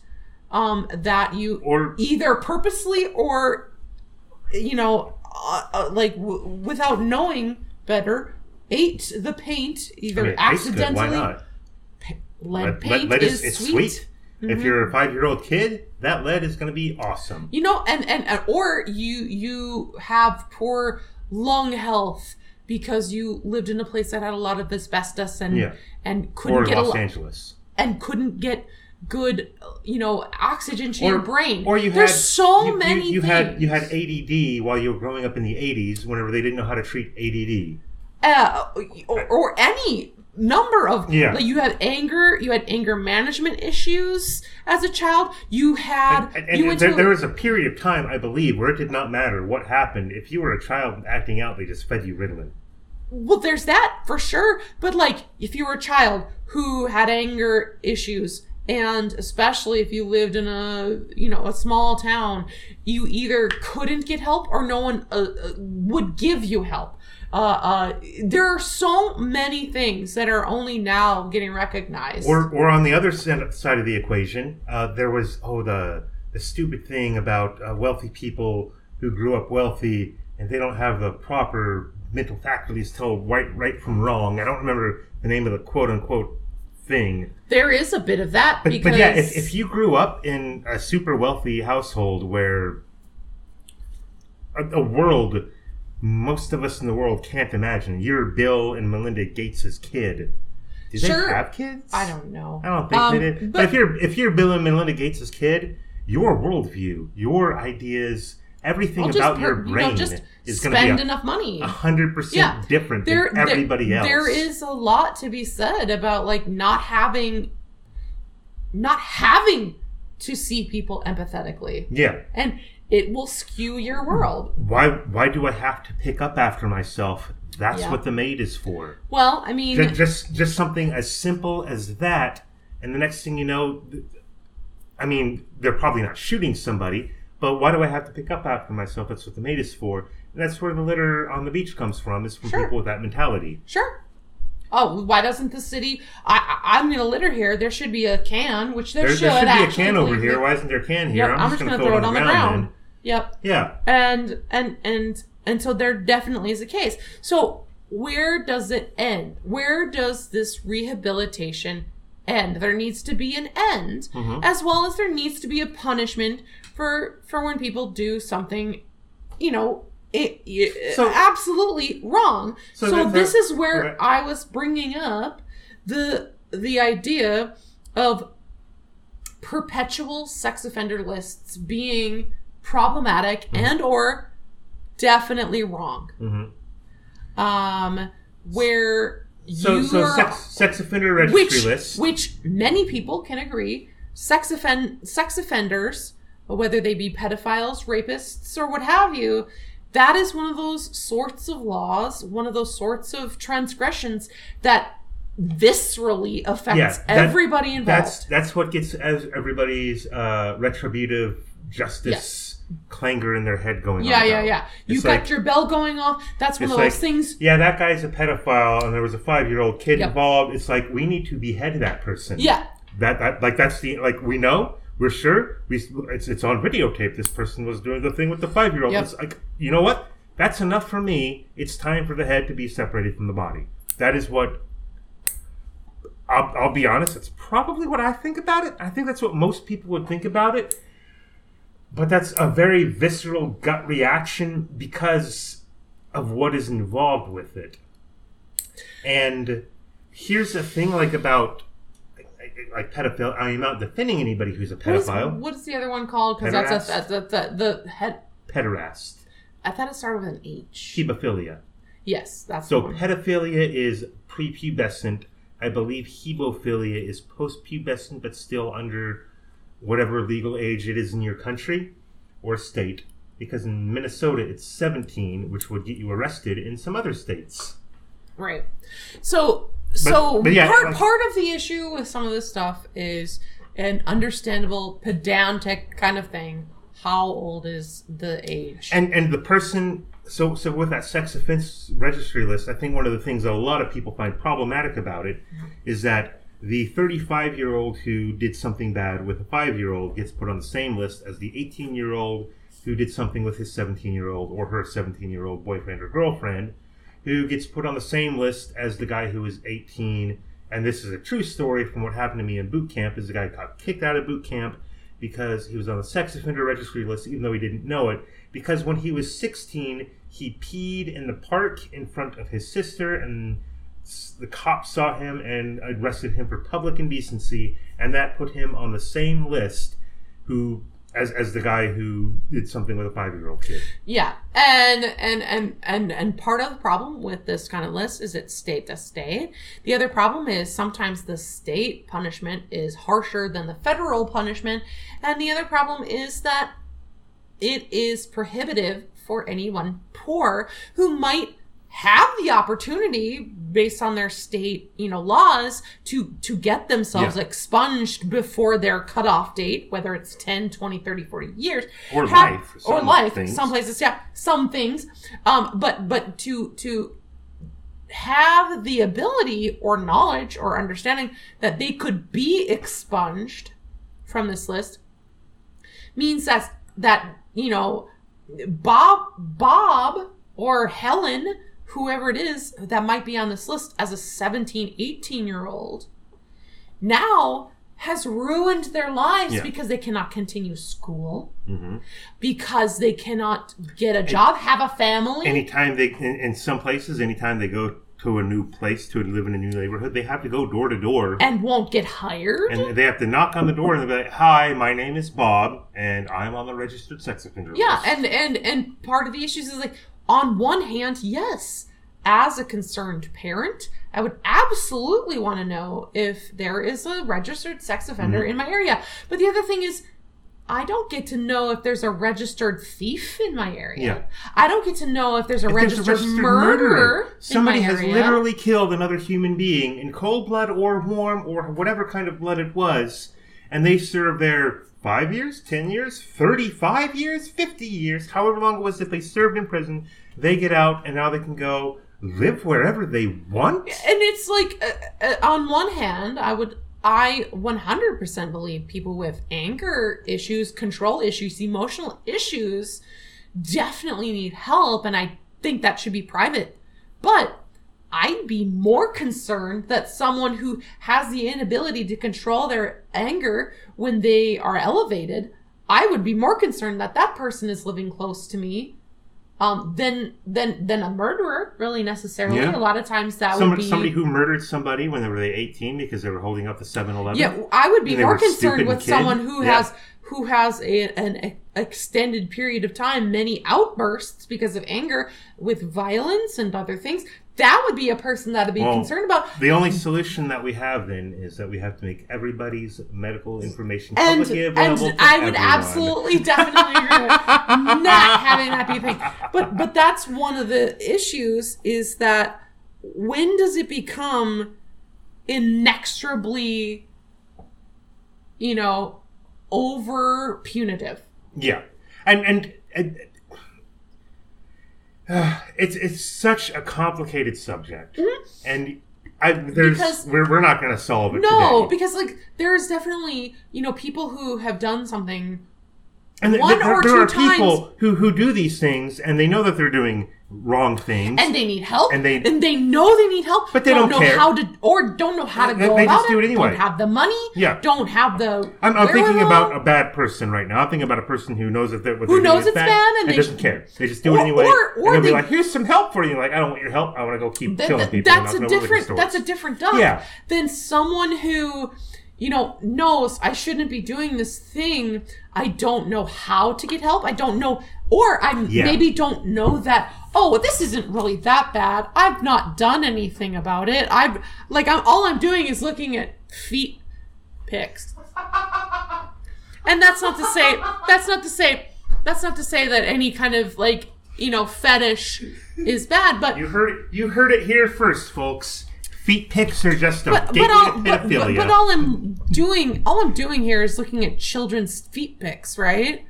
um, that you Or- either purposely or, you know, uh, uh, like w- without knowing better, ate the paint either I mean, tastes good. accidentally. Why not? Lead Lead- paint lead is, it's sweet. sweet. If you're a five year old kid, that lead is going to be awesome. You know, and, and and or you you have poor lung health because you lived in a place that had a lot of asbestos and Yeah. and couldn't Or get a Los lot Angeles. and couldn't get good you know oxygen to your brain. Or you There's had so you, you- many You, things. had you had ADD while you were growing up in the '80s, whenever they didn't know how to treat ADD. uh, or, or any number of Yeah. like you had anger you had anger management issues as a child you had And, and you went there, there was a period of time, I believe, where it did not matter what happened. If you were a child acting out, they just fed you Ritalin. Well, there's that for sure. But like, if you were a child who had anger issues, and especially if you lived in a you know a small town, you either couldn't get help or no one uh, uh, would give you help. Uh, uh, there are so many things that are only now getting recognized. Or, or on the other side of the equation, uh, there was oh the the stupid thing about uh, wealthy people who grew up wealthy and they don't have the proper mental faculties to tell right right from wrong. I don't remember the name of the quote unquote thing, there is a bit of that but, because but yeah, if, if you grew up in a super wealthy household where a, a world most of us in the world can't imagine, you're Bill and Melinda Gates's kid. Did Sure. they have kids? I don't know. I don't think Um, they did. But, but- if you're if you're Bill and Melinda Gates's kid, your worldview, your ideas, everything about per- your you know, brain is going to spend be enough money. a hundred percent Yeah. different there, than everybody there- else. There is a lot to be said about like not having not having to see people empathetically. Yeah. And it will skew your world. Why why do I have to pick up after myself? That's Yeah. what the maid is for. Well, I mean Just, just just something as simple as that, and the next thing you know, I mean, they're probably not shooting somebody, but why do I have to pick up after myself? That's what the maid is for. And that's where the litter on the beach comes from. Is from Sure. people with that mentality. Sure. Oh, why doesn't the city? I, I I'm gonna litter here. There should be a can, which there, There, should. there should be a can over here. Why isn't there a can Yep, here? I'm, just gonna, throw it on the ground. then. Yep. Yeah. and and and and so there definitely is a case so where does it end where does this rehabilitation end there needs to be an end Mm-hmm. as well as there needs to be a punishment for for when people do something you know it, it- So- absolutely wrong So so, this is where right. i was bringing up the the idea of perpetual sex offender lists being problematic Mm-hmm. and or definitely wrong. Mhm. Um, where So, so sex, sex offender registry which list. which many people can agree, sex offend sex offenders, whether they be pedophiles, rapists, or what have you. That is one of those sorts of laws, one of those sorts of transgressions that viscerally affects Yeah, that- everybody involved. That's that's what gets as everybody's uh, retributive justice clangor in their head going yeah, on. yeah, about. yeah. You It's got like- your bell going off. That's one of like, those things. yeah, that guy's a pedophile, and there was a five-year-old kid Yep. involved. It's like we need to behead that person. Yeah, that, that like that's the like we know we're sure we it's it's on videotape. This person was doing the thing with the five-year-old. Yep. It's like you know what? That's enough for me. It's time for the head to be separated from the body. That is what. I'll, I'll be honest. It's probably what I think about it. I think that's what most people would think about it. But that's a very visceral gut reaction because of what is involved with it. And here's the thing, like about like, pedophile. I I'm not defending anybody who's a pedophile. what is the other one called? Because that's a, Pederast? that's a, the, the head. Pederast, I thought it started with an H. hebephilia. Yes, that's So pedophilia is prepubescent. I believe hebephilia is postpubescent, but still under whatever legal age it is in your country or state. Because in Minnesota it's 17, which would get you arrested in some other states. Right. So so but yeah, part like- part of the issue with some of this stuff is an understandable pedantic kind of thing. How old is the age? And and the person so so with that sex offense registry list, I think one of the things that a lot of people find problematic about it mm-hmm. is that the 35 year old who did something bad with a 5 year old gets put on the same list as the 18 year old who did something with his 17 year old or her 17 year old boyfriend or girlfriend who gets put on the same list as the guy who is 18 and this is a true story from what happened to me in boot camp is the guy got kicked out of boot camp because he was on the sex offender registry list even though he didn't know it because when he was 16 he peed in the park in front of his sister and the cops saw him and arrested him for public indecency and that put him on the same list who as, as the guy who did something with a five-year-old kid Yeah, and and and and and part of the problem with this kind of list is it's state to state. The other problem is sometimes the state punishment is harsher than the federal punishment, and the other problem is that it is prohibitive for anyone poor who might have the opportunity based on their state you know laws to to get themselves Yeah. expunged before their cutoff date whether it's 10 20 30 40 years Or have- life, or some life things. some places yeah some things um but but to to have the ability or knowledge or understanding that they could be expunged from this list means that that you know bob bob or helen whoever it is that might be on this list as a 17 18 year old now has ruined their lives Yeah. because they cannot continue school hmm because they cannot get a job have a family anytime they in, in some places anytime they go to a new place to live in a new neighborhood they have to go door to door and won't get hired and they have to knock on the door and be like hi my name is bob and i'm on the registered sex offender list. Yeah, list and and and part of the issues is like on one hand, yes, as a concerned parent, I would absolutely want to know if there is a registered sex offender Mm-hmm. in my area. But the other thing is I don't get to know if there's a registered thief in my area. Yeah. I don't get to know if there's a, If there's registered, a registered murderer. in Somebody has area. literally killed another human being in cold blood or warm or whatever kind of blood it was, and they serve their five years, ten years, thirty-five years, fifty years, however long it was that they served in prison. They get out and now they can go live wherever they want. and it's like uh, uh, on one hand i would i 100% believe people with anger issues control issues emotional issues definitely need help and i think that should be private but i'd be more concerned that someone who has the inability to control their anger when they are elevated i would be more concerned that that person is living close to me um, than than than a murderer really necessarily. Yeah. A lot of times that would Somebody, be somebody who murdered somebody when they were 18 because they were holding up the 7-Eleven. yeah. I would be more concerned with kid. someone who Yeah. has who has a, an extended period of time, many outbursts because of anger with violence and other things. That would be a person that I'd be Well, concerned about. The only solution that we have then is that we have to make everybody's medical information And publicly and available. to I would everyone. absolutely definitely agree with not having that be a thing. But but that's one of the issues is that when does it become inexorably, you know, over punitive. Yeah, and and, and uh, it's it's such a complicated subject, and I there's Mm-hmm. Because- we're we're not going to solve it. No, today. because like there's definitely you know people who have done something and one there, or there two are times- people who who do these things, and they know that they're doing wrong things, and they need help And they- and they know they need help But they don't know care. how to or don't know how to They- go they about just do it anyway. don't have the money Yeah. don't have the I'm, I'm thinking about a bad person right now. I'm thinking about a person who knows that they're, what Who knows it's bad and they doesn't sh- care. They just do Or- it anyway. or- or they'll they- be like, "Here's some help for you." Like, I don't want your help. I want to go keep Th- killing th- people. that's a knocking over liquor different that's a different duck Yeah. than someone who you know knows i shouldn't be doing this thing i don't know how to get help i don't know or i Yeah. maybe don't know that oh this isn't really that bad i've not done anything about it i've like i'm all i'm doing is looking at feet pics and that's not to say that's not to say that's not to say that any kind of like you know fetish is bad but You heard it. You heard it here first, folks. Feet pics are just a but, but, all, but, but, but all I'm doing, all I'm doing here is looking at children's feet pics, right?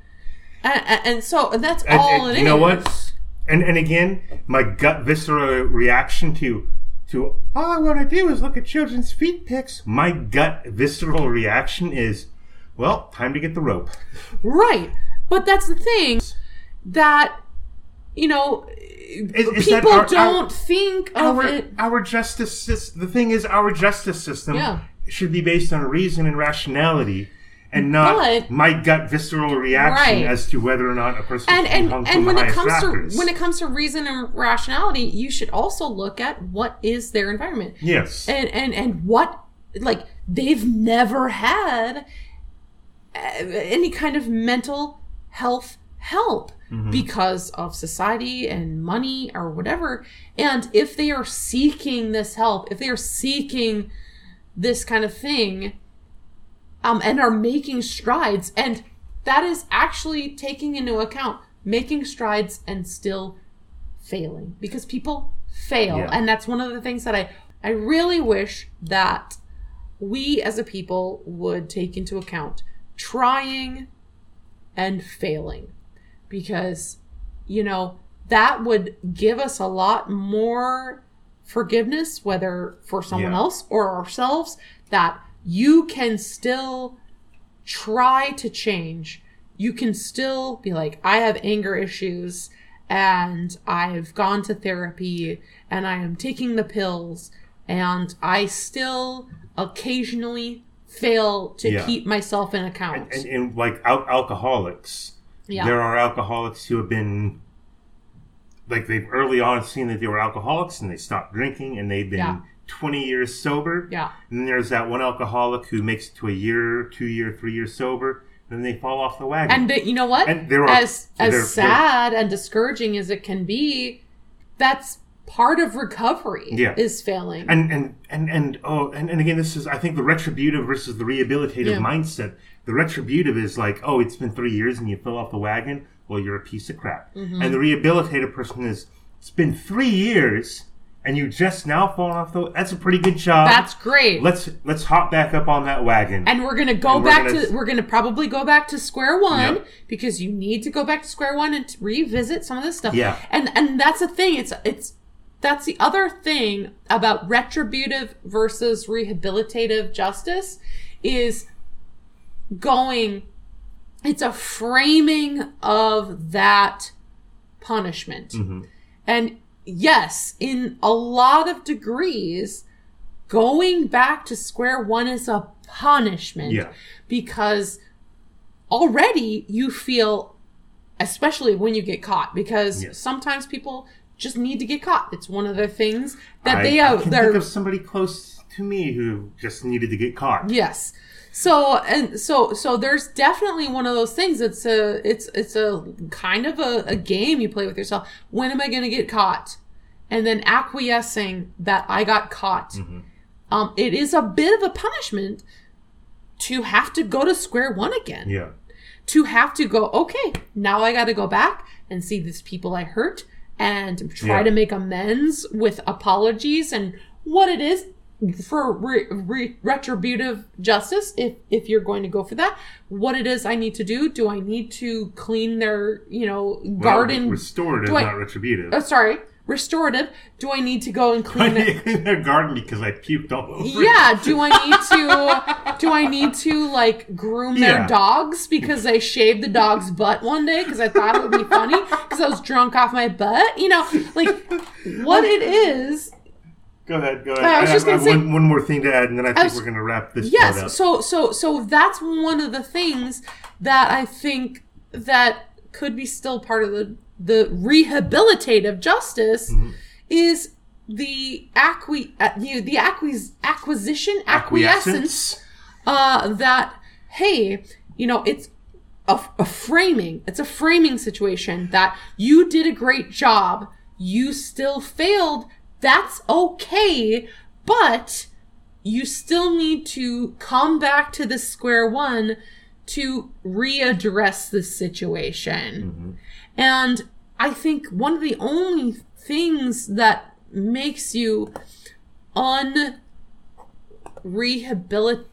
And, and, so that's And- all and it is. you know what? And and again, my gut visceral reaction to to all I want to do is look at children's feet pics. My gut visceral reaction is, well, time to get the rope. Right. But that's the thing that you know is that people our- our- don't think of Our it. our justice system. The thing is, our justice system Yeah. should be based on reason and rationality. And not But- my gut visceral reaction Right. as to whether or not a person And and and when it comes to when it comes to reason and rationality, you should also look at what is their environment. yes, and and and what like they've never had uh, any kind of mental health help because of society and money or whatever. And if they are seeking this help if they are seeking this kind of thing um and are making strides and that is actually taking into account making strides and still failing because people fail. Yeah. and that's one of the things that i i really wish that we as a people would take into account trying and failing because you know that would give us a lot more forgiveness whether for someone Yeah. else or ourselves that you can still try to change you can still be like i have anger issues and i've gone to therapy and i am taking the pills and i still occasionally fail to Yeah. keep myself in account and, and like al- alcoholics, Yeah. there are alcoholics who have been like they've early on seen that they were alcoholics and they stopped drinking and they've been Yeah. 20 years sober. yeah And then there's that one alcoholic who makes it to a year, two year, three years sober, and then they fall off the wagon. and th- you know what And there are- as as there- sad and discouraging as it can be that's part of recovery Yeah. is failing and and and and oh and, and again this is i think the retributive versus the rehabilitative Yeah. mindset the retributive is like oh it's been three years and you fell off the wagon well you're a piece of crap Mm-hmm. and the rehabilitative person is it's been three years and you just now fallen off the that's a pretty good job that's great let's let's hop back up on that wagon and we're gonna go And we're back gonna- to we're gonna probably go back to square one Yep. because you need to go back to square one and to revisit some of this stuff Yeah. and and that's the thing it's it's that's the other thing about retributive versus rehabilitative justice is going it's a framing of that punishment Mm-hmm. and yes in a lot of degrees going back to square one is a punishment Yeah. because already you feel especially when you get caught because Yes. sometimes people just need to get caught it's one of the things that I, they I have can think of somebody close to me who just needed to get caught Yes. So and so so there's definitely one of those things. It's a it's it's a kind of a, a game you play with yourself. When am I going to get caught? And then acquiescing that I got caught. Um, it is a bit of a punishment to have to go to square one again. yeah To have to go, okay, now I got to go back and see these people I hurt and try Yeah. to make amends with apologies and what it is. For re, re, retributive justice if if you're going to go for that what it is i need to do do i need to clean their you know garden Well, restorative, do I- not retributive. oh sorry restorative do i need to go and clean need it to clean their garden because I puked all over. it. yeah do i need to do i need to like groom their dogs because i shaved the dog's butt one day because i thought it would be funny because i was drunk off my butt you know like what it is Go ahead. Go ahead. I was I just have, gonna I say- one, one more thing to add, and then I think was- we're going to wrap this part yes up. so so so that's one of the things that i think that could be still part of the the rehabilitative justice Mm-hmm. is the acqui uh, you the acquis acquisition acquiescence uh that hey you know it's a, a framing it's a framing situation that you did a great job you still failed that's okay but you still need to come back to the square one to readdress the situation and i think one of the only things that makes you un rehabilitate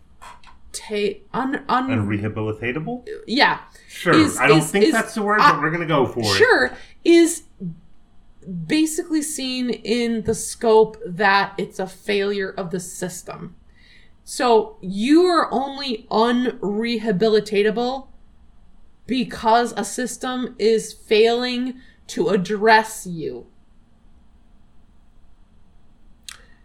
un, un Unrehabilitatable? yeah Sure. is- I don't is- think is- that's the word, uh, but we're going to go for it. sure is basically seen in the scope that it's a failure of the system. So you are only unrehabilitatable because a system is failing to address you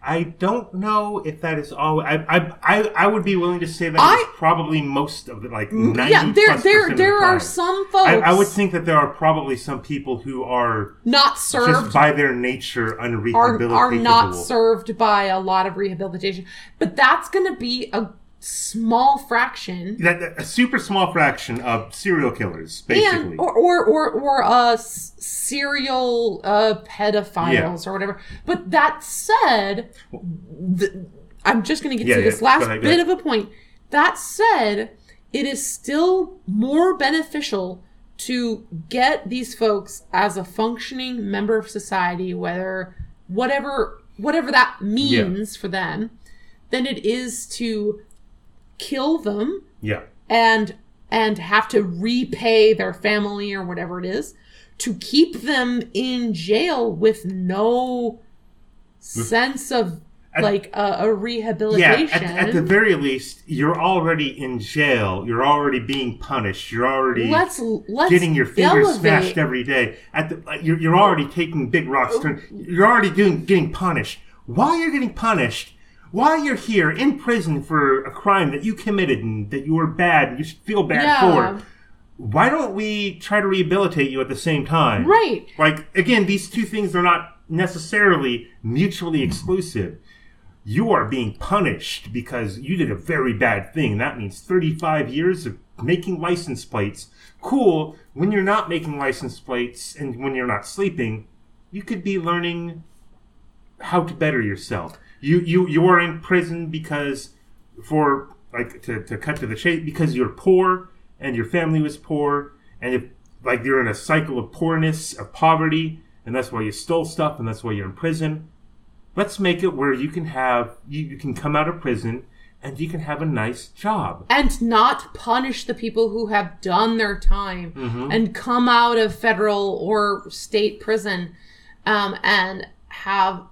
I don't know if that is all. I I I, I would be willing to say that I- probably most of it, like mm, ninety yeah there there there the are some folks I, I would think that there are probably some people who are not served just by their nature are, unrehabilitatable. are not served by a lot of rehabilitation but that's going to be a small fraction. That, that- a super small fraction of serial killers, basically. and or or or, or uh serial uh pedophiles or whatever. But that said th- i'm just going to get Yeah, to yeah. this last ahead, bit of a point. That said it is still more beneficial to get these folks as a functioning member of society whether whatever whatever that means for them than it is to kill them yeah. and and have to repay their family or whatever it is to keep them in jail with no sense of At- like a, a Yeah, rehabilitation. at, at the very least, you're already in jail. You're already being punished. You're already let's let's getting your fingers elevate. smashed every day. At the, uh, you're, you're already taking big rocks. Turn, you're already doing getting punished. While you're getting punished, while you're here in prison for a crime that you committed and that you were bad and you should feel bad Yeah. for, why don't we try to rehabilitate you at the same time? Right. Like again, these two things are not necessarily mutually exclusive. You are being punished because you did a very bad thing. That means 35 years of making license plates. Cool. When you're not making license plates and when you're not sleeping, you could be learning how to better yourself. You you you are in prison because for like to, to cut to the chase because you're poor and your family was poor and if like you're in a cycle of poorness of poverty and that's why you stole stuff and that's why you're in prison let's make it where you can have you, you can come out of prison and you can have a nice job and not punish the people who have done their time Mm-hmm. and come out of federal or state prison um, and have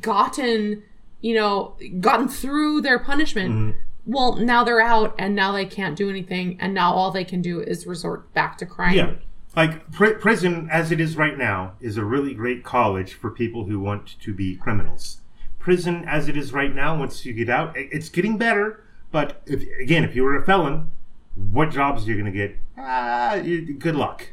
gotten you know gotten through their punishment. Mm-hmm. well now they're out and now they can't do anything and now all they can do is resort back to crime. Yeah. Like pr- prison as it is right now is a really great college for people who want to be criminals. Prison as it is right now once you get out it's getting better but if, again if you were a felon what jobs are you going to get? Ah, you- good luck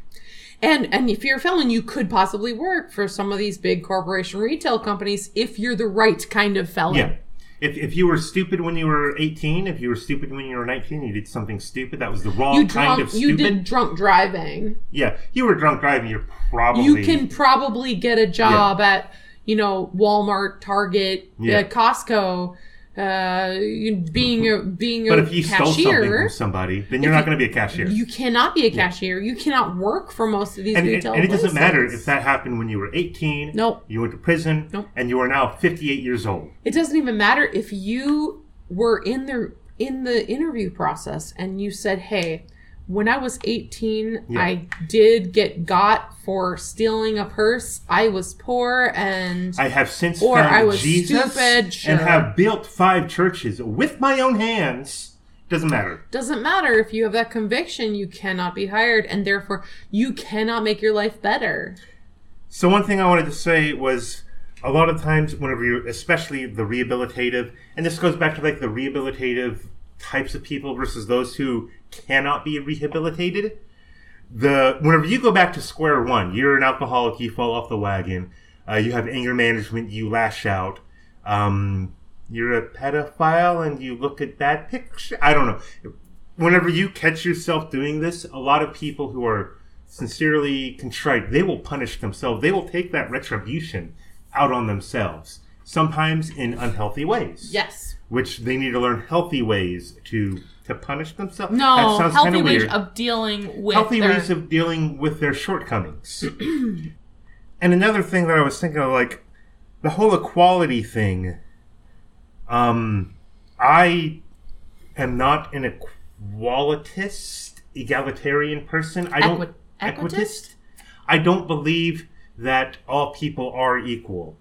And and if you're a felon, you could possibly work for some of these big corporation retail companies if you're the right kind of felon. Yeah. If, if you were stupid when you were 18, if you were stupid when you were 19, you did something stupid, that was the wrong You kind drunk of you did drunk driving. Yeah. You were drunk driving, you're probably. You can probably get a job at, you know, Walmart, Target, Yeah. uh, Costco uh, being a being But a if you stole something cashier. from somebody, then you're not going to be a cashier. You cannot be a cashier. You cannot work for most of these and, and, retail and it doesn't matter if that happened when you were 18, Nope. you went to prison, Nope. and you are now 58 years old. It doesn't even matter if you were in the in the interview process and you said, "Hey, when I was 18, Yeah. I did get got for stealing a purse. I was poor and I have since Or found I was Jesus stupid, sure. and have built five churches with my own hands. Doesn't matter. doesn't matter if you have that conviction, you cannot be hired and therefore you cannot make your life better." So one thing I wanted to say was a lot of times whenever you especially the rehabilitative and this goes back to like the rehabilitative types of people versus those who cannot be rehabilitated. The whenever you go back to square one, you're an alcoholic, you fall off the wagon, uh, you have anger management, you lash out, um, you're a pedophile and you look at that picture. I don't know. Whenever you catch yourself doing this, a lot of people who are sincerely contrite, they will punish themselves. They will take that retribution out on themselves, sometimes in unhealthy ways. Yes. Which they need to learn healthy ways to to punish themselves. No, that sounds healthy ways weird. of dealing with healthy their, ways of dealing with their shortcomings. and another thing that I was thinking of, like the whole equality thing. Um, I am not an equalitist, egalitarian person. I don't Equi- equitist? I don't believe that all people are equal.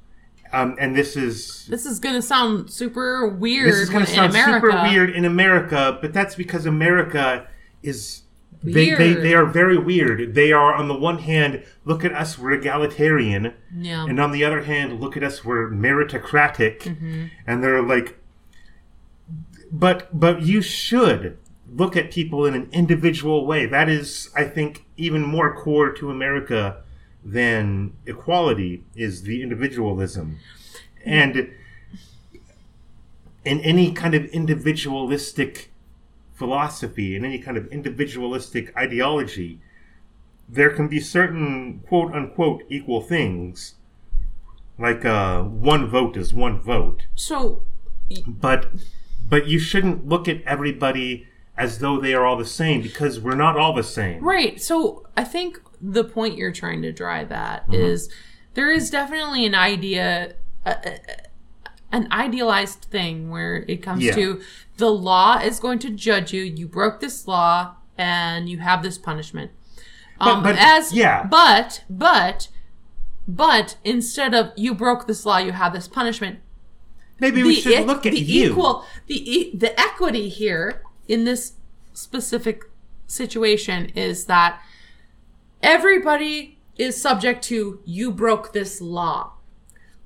Um, and this is This is going to sound super weird this is going to sound super weird in America, but that's because America is they, they they are very weird. They are on the one hand, look at us, we're egalitarian, Yeah. and on the other hand, look at us, we're meritocratic, Mm-hmm. and they're like, but but you should look at people in an individual way. That is, I think, even more core to America than equality is the individualism, and in any kind of individualistic philosophy, in any kind of individualistic ideology, there can be certain quote unquote equal things, like uh, one vote is one vote, So, but but you shouldn't look at everybody as though they are all the same because we're not all the same. right. So, I think the point you're trying to drive at Mm-hmm. is there is definitely an idea, uh, an idealized thing where it comes Yeah. to the law is going to judge you. You broke this law and you have this punishment. Um, but- as yeah. but but but instead of you broke this law, you have this punishment. Maybe we should e- look at the you. equal the e- the equity here in this specific situation is that everybody is subject to you broke this law.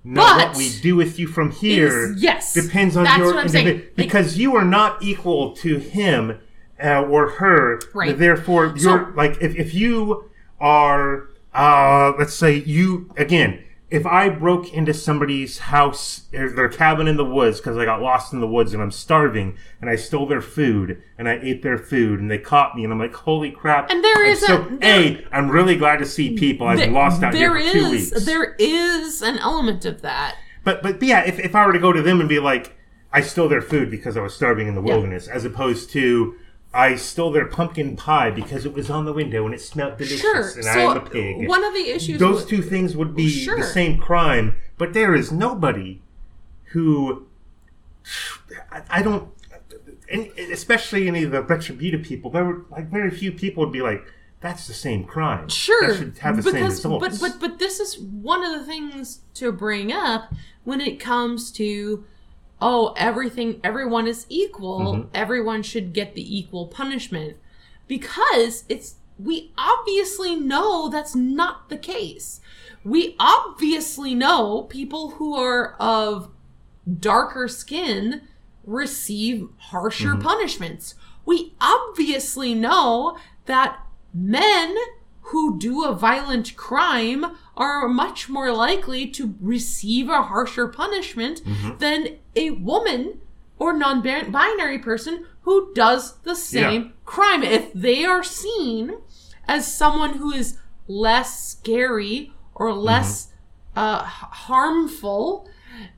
No, what we do with you from here Is- yes, depends on that's your what I'm saying. Like- because you are not equal to him uh, or her. Right. Therefore, you're So- like if, if you are uh, let's say you again. If I broke into somebody's house or their cabin in the woods because I got lost in the woods and I'm starving and I stole their food and I ate their food and they caught me and I'm like, holy crap! And there is so, a- there- a. I'm really glad to see people. I've There- lost out there here for two is- weeks. there is an element of that. But but yeah, if, if I were to go to them and be like, I stole their food because I was starving in the wilderness, as opposed to I stole their pumpkin pie because it was on the window and it smelled delicious Sure. and so I'm a pig. one of the issues Those with- two things would be Sure. the same crime, but there is nobody who I, I don't, and especially any of the retributive people. There were like very few people would be like, "That's the same crime." Sure, that should have the same results. but but but this is one of the things to bring up when it comes to oh everything everyone is equal Mm-hmm. everyone should get the equal punishment because it's we obviously know that's not the case we obviously know people who are of darker skin receive harsher Mm-hmm. punishments. We obviously know that men who do a violent crime are much more likely to receive a harsher punishment Mm-hmm. than a woman or non binary person who does the same Yeah. crime. If they are seen as someone who is less scary or less uh, harmful,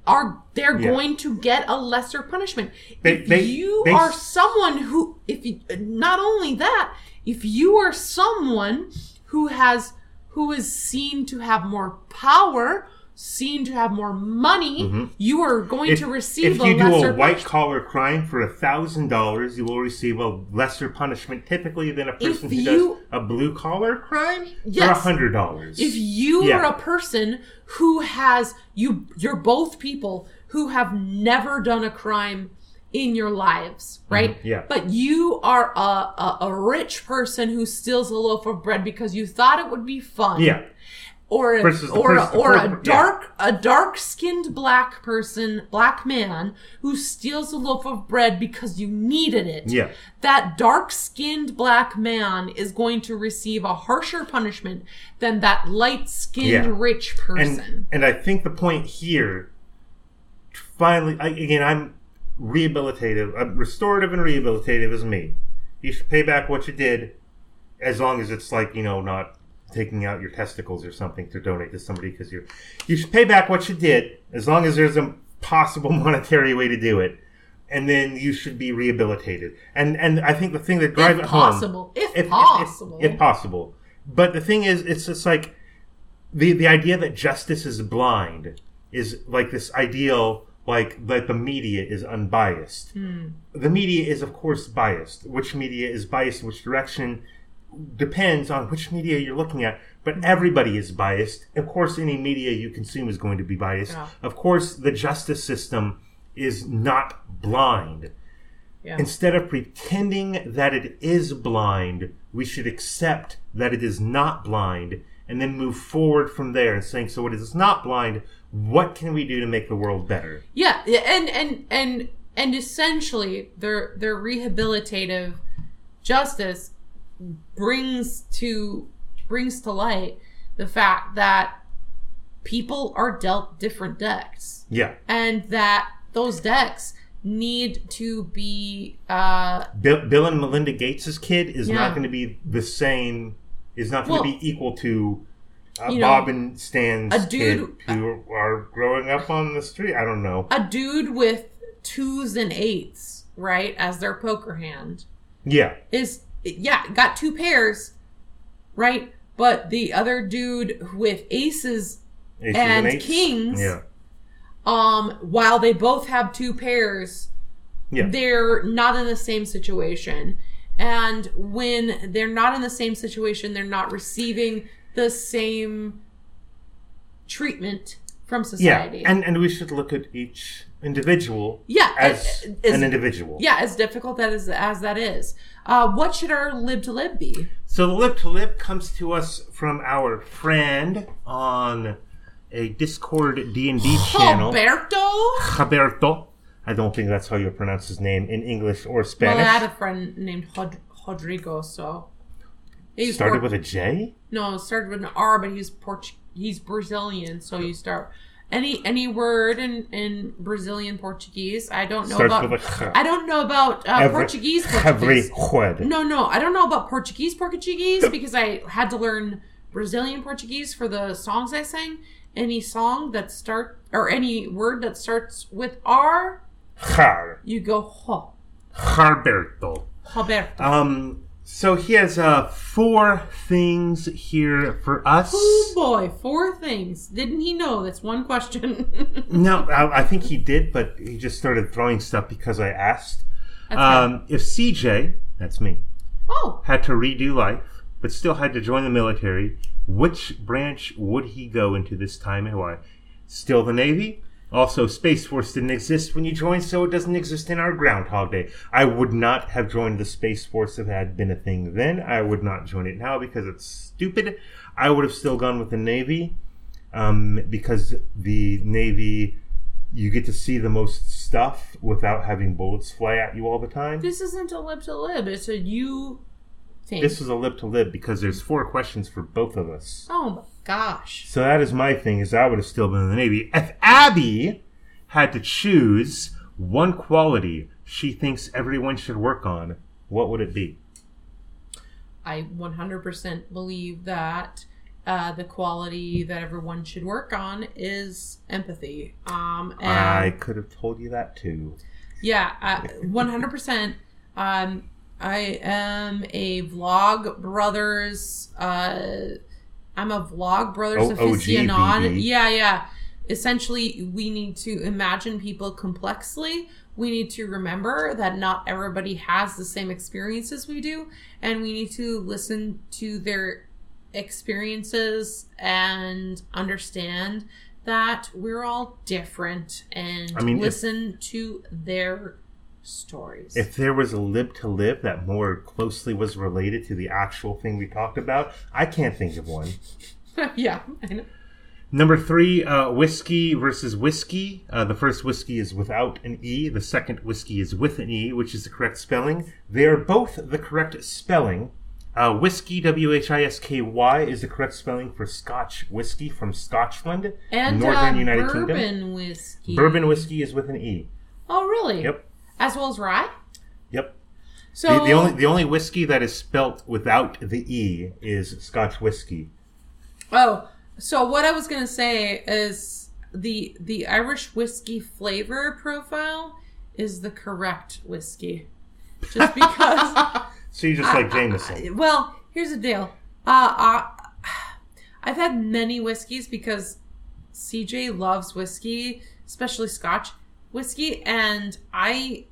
are they're Yeah. going to get a lesser punishment. They- if they- you they- are someone who, if you, not only that, if you are someone who has who is seen to have more power, seen to have more money, mm-hmm. you are going If, to receive if you do a white collar crime for a thousand dollars, you will receive a lesser punishment typically than a person If who you- does a blue collar crime for a hundred dollars. If you Yeah. are a person who has you you're both people who have never done a crime in your lives, right? Mm-hmm. yeah. But you are a, a, a rich person who steals a loaf of bread because you thought it would be fun. yeah, Or a, Versus or a, or a per- yeah. dark a dark skinned black person, black man who steals a loaf of bread because you needed it yeah. that dark skinned black man is going to receive a harsher punishment than that light skinned Yeah. rich person. And and I think the point here, finally, I, again, I'm rehabilitative, uh, restorative, and rehabilitative is me. You should pay back what you did, as long as it's like you know not taking out your testicles or something to donate to somebody because you're. You should pay back what you did, as long as there's a possible monetary way to do it, and then you should be rehabilitated. And and I think the thing that drives if it home possible. If, if, if- possible. if, possible. But the thing is, it's just like the the idea that justice is blind is like this ideal, like that the media is unbiased. Hmm. The media is, of course, biased. Which media is biased in which direction depends on which media you're looking at. But hmm. everybody is biased. Of course, any media you consume is going to be biased. Yeah. Of course, the justice system is not blind. yeah. Instead of pretending that it is blind, we should accept that it is not blind and then move forward from there and saying, so it is not blind. What can we do to make the world better? yeah, and and and and essentially their their rehabilitative justice brings to brings to light the fact that people are dealt different decks. Yeah. and that those decks need to be uh Bill, Bill and Melinda Gates's kid is Yeah. not going to be the same, is not going Well, to be equal to uh, you know, Bob and Stan's a dude- who are growing up on the street. I don't know. a dude with twos and eights right as their poker hand Yeah. is yeah got two pairs right but the other dude with aces Aces And eights. kings. Yeah. um while they both have two pairs Yeah. they're not in the same situation and when they're not in the same situation they're not receiving the same treatment from society. Yeah. And, and we should look at each individual Yeah, as it- it's- an individual. yeah as difficult that is as that is uh, what should our lib to lib be So the lip to lip comes to us from our friend on a Discord D and D channel, Alberto? Roberto. I don't think that's how you pronounce his name in English or Well, Spanish. I had a friend named Hod- Rodrigo, so he's Started Port- with a J. no, it started with an R, but he's Port- he's Brazilian, so you start any any word in in Brazilian Portuguese. I don't know Starts about with a H. I don't know about uh, Every- Portuguese Every Portuguese. word. No, no, I don't know about Portuguese Portuguese because I had to learn Brazilian Portuguese for the songs I sang. Any song that start or any word that starts with R, Har. you go ho. Harberto. Roberto. Um. So he has uh four things here for us. Oh boy, four things. Didn't he know? That's one question. No, I, I think he did, but he just started throwing stuff because I asked. Um, if CJ, that's me, oh, had to redo life, but still had to join the military, which branch would he go into this time and why? Still the Navy? Also, Space Force didn't exist when you joined, so it doesn't exist in our Groundhog Day. I would not have joined the Space Force if it had been a thing then. I would not join it now because it's stupid. I would have still gone with the Navy um, because the Navy, you get to see the most stuff without having bullets fly at you all the time. this isn't a lip to lib. It's a you thing. This is a lip to lip because there's four questions for both of us. oh gosh. So that is my thing. Is I would have still been in the Navy if Abby had to choose one quality she thinks everyone should work on. What would it be? I 100% believe that uh, the quality that everyone should work on is empathy. Um, and I could have told you that too. yeah, hundred percent. Um, I am a Vlog Brothers. Uh, I'm a Vlog Brothers O- aficionado. Yeah, yeah. Essentially, we need to imagine people complexly. We need to remember that not everybody has the same experiences we do, and we need to listen to their experiences and understand that we're all different and I mean, if- listen to their stories. If there was a lib to live that more closely was related to the actual thing we talked about, I can't think of one. yeah, I know. Number three, uh, whiskey versus whiskey. Uh, the first whiskey is without an E. The second whiskey is with an E, which is the correct spelling. They are both the correct spelling. Uh, whiskey, W H I S K Y, is the correct spelling for Scotch whiskey from Scotland, And Northern uh, United bourbon Kingdom. whiskey. Bourbon whiskey is with an E. Oh, really? Yep. As well as rye. Yep. So The, the only the only whiskey that is spelt without the E is Scotch whiskey. Oh, so what I was gonna say is the the Irish whiskey flavor profile is the correct whiskey. Just because. So you just like Jameson. well, here's the deal. Uh, uh, I've had many whiskeys because CJ loves whiskey, especially Scotch whiskey, and I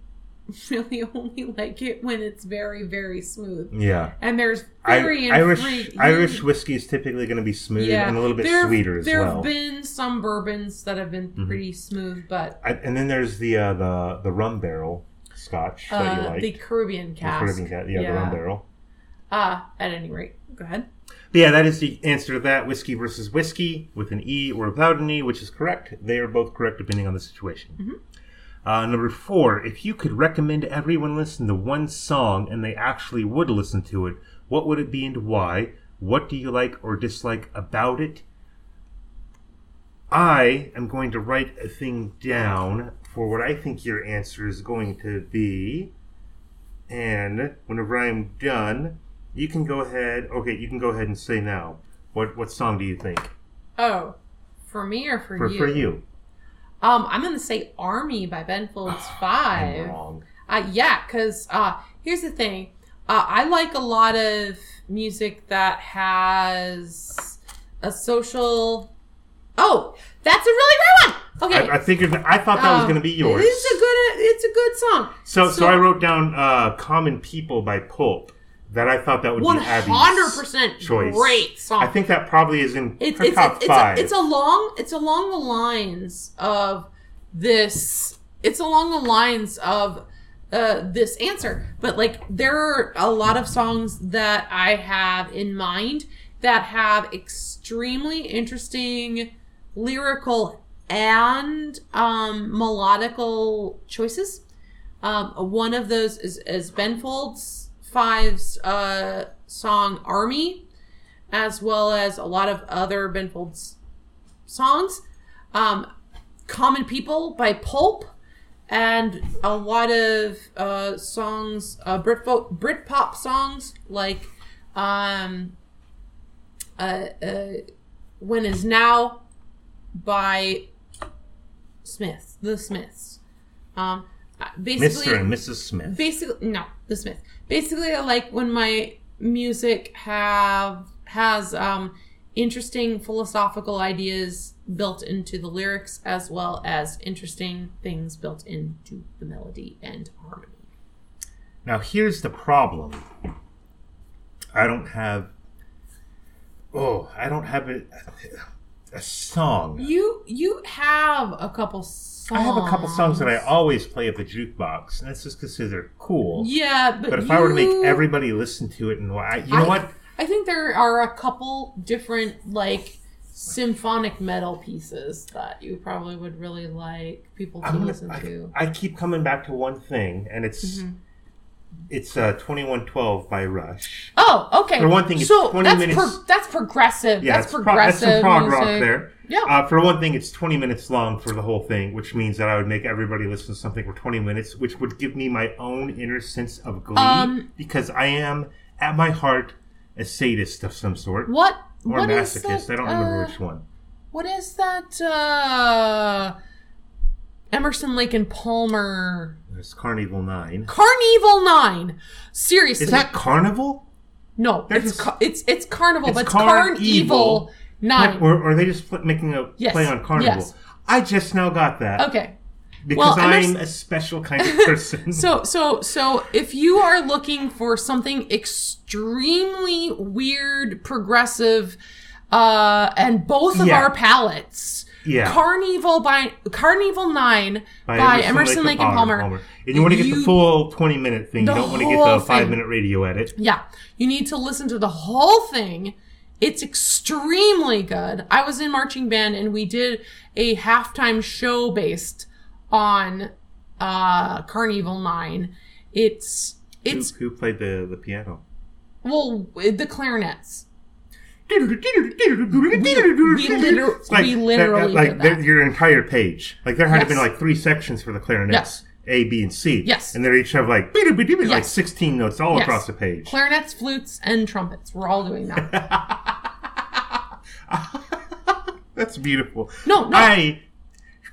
really only like it when it's very, very smooth. Yeah. And there's I, very Irish infre- Irish whiskey is typically going to be smooth and a little bit There- sweeter as there well. Mm-hmm. have been some bourbons that have been pretty smooth, but I, and then there's the uh, the the rum barrel Scotch that you uh, like. the Caribbean The cask. Caribbean ca- yeah, the rum barrel. Uh, at any rate, go ahead. But yeah, that is the answer to that. Whiskey versus whiskey with an E or without an E, which is correct. They are both correct depending on the situation. Mm-hmm. Uh, number four, if you could recommend everyone listen to one song and they actually would listen to it, what would it be and why? What do you like or dislike about it? I am going to write a thing down for what I think your answer is going to be. And whenever I'm done, you can go ahead. Okay, you can go ahead and say now. What what song do you think Oh, for me or for, for you? for you? Um, I'm gonna say "Army" by Ben Folds Five. I'm wrong. Uh, yeah, because uh, here's the thing. Uh, I like a lot of music that has a social. Oh, that's a really great one. Okay, I, I figured. I thought that was Um, going to be yours. It's a good. It's a good song. so, so I wrote down uh, "Common People" by Pulp. That I thought that would one be Abby's hundred percent choice. great song. I think that probably is in it's her it's top it's, it's, a, it's along it's along the lines of this it's along the lines of uh, this answer but like there are a lot of songs that i have in mind that have extremely interesting lyrical and um, melodical choices um, one of those is, is ben folds five's uh, song army as well as a lot of other Ben Folds songs. Um, Common People by Pulp, and a lot of uh, songs, uh, Britpop, Britpop songs like um, uh, uh, When Is Now by Smiths, The Smiths. Um, basically, Mr. and Mrs. Smith. basically no the smith basically i like when my music have has um interesting philosophical ideas built into the lyrics as well as interesting things built into the melody and harmony Now here's the problem. I don't have. Oh, I don't have a, a song. you you have a couple songs I have a couple songs that I always play at the jukebox, and that's just because they're cool. yeah but But if I were to make everybody listen to it, and why, you know I- what? I think there are a couple different like symphonic metal pieces that you probably would really like people to gonna- listen I, to. I keep coming back to one thing, and it's Mm-hmm. It's uh, twenty one twelve by Rush. Oh, okay. For one thing, it's so 20 that's minutes- pro- that's progressive. Yeah, that's it's pro- that's some prog music. rock there. Yeah. Uh, for one thing, it's 20 minutes long for the whole thing, which means that I would make everybody listen to something for 20 minutes, which would give me my own inner sense of glee, Um, because I am, at my heart, a sadist of some sort. What or What is Masochist. that, I don't remember uh, which one. What is that? Uh, Emerson, Lake, and Palmer. There's Carnival Nine. Carnival Nine. Seriously, Is that Carnival? no? They're It's just- ca- it's it's Carnival, It's but it's Karn Karn Evil. Evil Nine. Or, or are they just making a Yes, play on Carnival? yes. I just now got that Okay. because well, I'm a special kind of person. So so so if you are looking for something extremely weird, progressive, uh, and both of Yeah. our palettes. Yeah. Carnival by Carnival Nine by, Emerson, Lake and Palmer. And you want to get the full 20 minute thing. You don't want to get the five thing. minute radio edit. Yeah, you need to listen to the whole thing. It's extremely good. I was in marching band and we did a halftime show based on uh Carnival 9. It's Who, it's who played the, the piano? well the clarinets. We liter- we literally like your entire page. Like there had to Yes. been like three sections for the clarinets. Yes. A, B, and C. Yes. And they each have like like 16 notes all Yes. across the page. Clarinets, flutes, and trumpets. We're all doing that. That's beautiful. No, no. I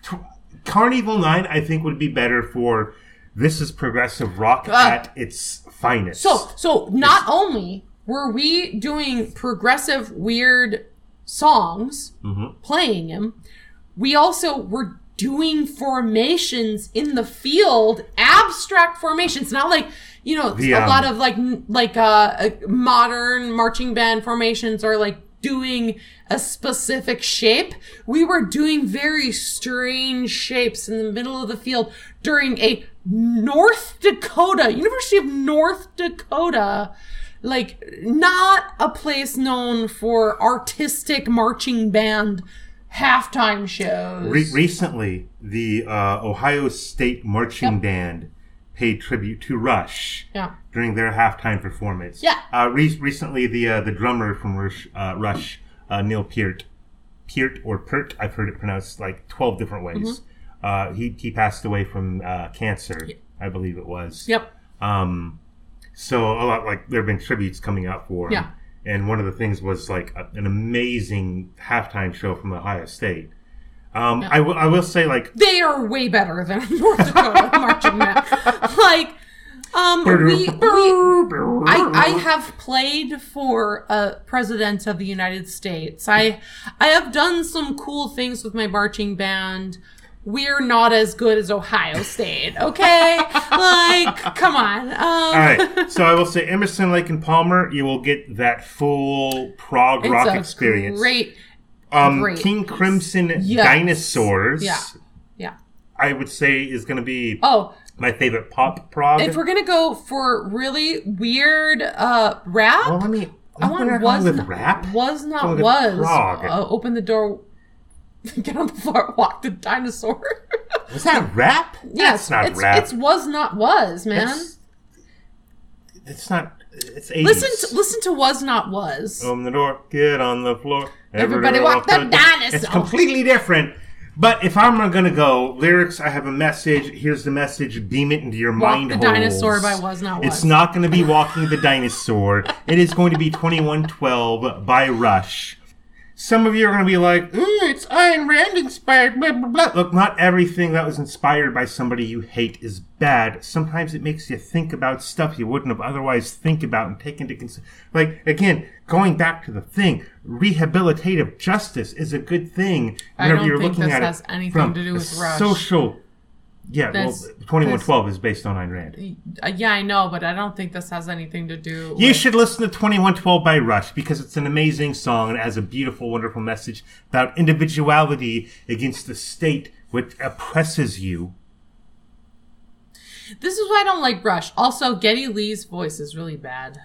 t- Carnival Nine, I think would be better for this is progressive rock Uh, at its finest. So, so not only were we doing progressive weird songs, Mm-hmm. playing them, we also were doing formations in the field, abstract formations, not like you know The, a um, lot of like like uh modern marching band formations are like doing a specific shape. We were doing very strange shapes in the middle of the field during a North Dakota, University of North Dakota, like not a place known for artistic marching band halftime shows. Re- recently, the uh, Ohio State Marching Yep. Band paid tribute to Rush yeah. during their halftime performance. Yeah. Uh, re- recently, the uh, the drummer from Rush, uh, Rush uh, Neil Peart, Peart or Pert, I've heard it pronounced like twelve different ways. Mm-hmm. Uh, he he passed away from uh, cancer, I believe it was. Yep. Um, so a lot like there have been tributes coming out for him. Yeah. And one of the things was like a, an amazing halftime show from Ohio State. Um, I will will say like They are way better than North Dakota marching band. Like, um, we, we I, I have played for a president of the United States. I I have done some cool things with my marching band. We're not as good as Ohio State, okay? like, come on. Um, All right, so I will say Emerson, Lake, and Palmer. You will get that full prog it's rock a experience. Great. um, great King Crimson Yes. Dinosaurs. Yeah. Yeah. I would say is going to be Oh, my favorite pop prog. if we're gonna go for really weird uh rap, well, let me. I I'm want gonna was with not, rap. was not Going was prog. uh, open the door, get on the floor, walk the dinosaur. Was that rap? yes, That's not it's rap. it's was not was man. It's, it's not. It's 80s. listen to listen to was not was. Open the door, get on the floor. Everybody walk the dinosaur. It's completely different. But if I'm gonna go lyrics, I have a message. Here's the message. Beam it into your Walk mind the holes. dinosaur by Was Not Was. It's not going to be walking the dinosaur. It is going to be 2112 by Rush. Some of you are going to be like, "Mm, it's Ayn Rand inspired, blah, blah, blah. Look, not everything that was inspired by somebody you hate is bad. Sometimes it makes you think about stuff you wouldn't have otherwise think about and take into consideration. Like, again, going back to the thing, rehabilitative justice is a good thing I don't you're think looking this at has anything to do with Rush. social... Yeah, That's- well, 2112 is based on Ayn Rand. Uh, yeah, I know, but I don't think this has anything to do. You with, should listen to 2112 by Rush because it's an amazing song and it has a beautiful, wonderful message about individuality against the state which oppresses you. This is why I don't like Rush. Also, Geddy Lee's voice is really bad.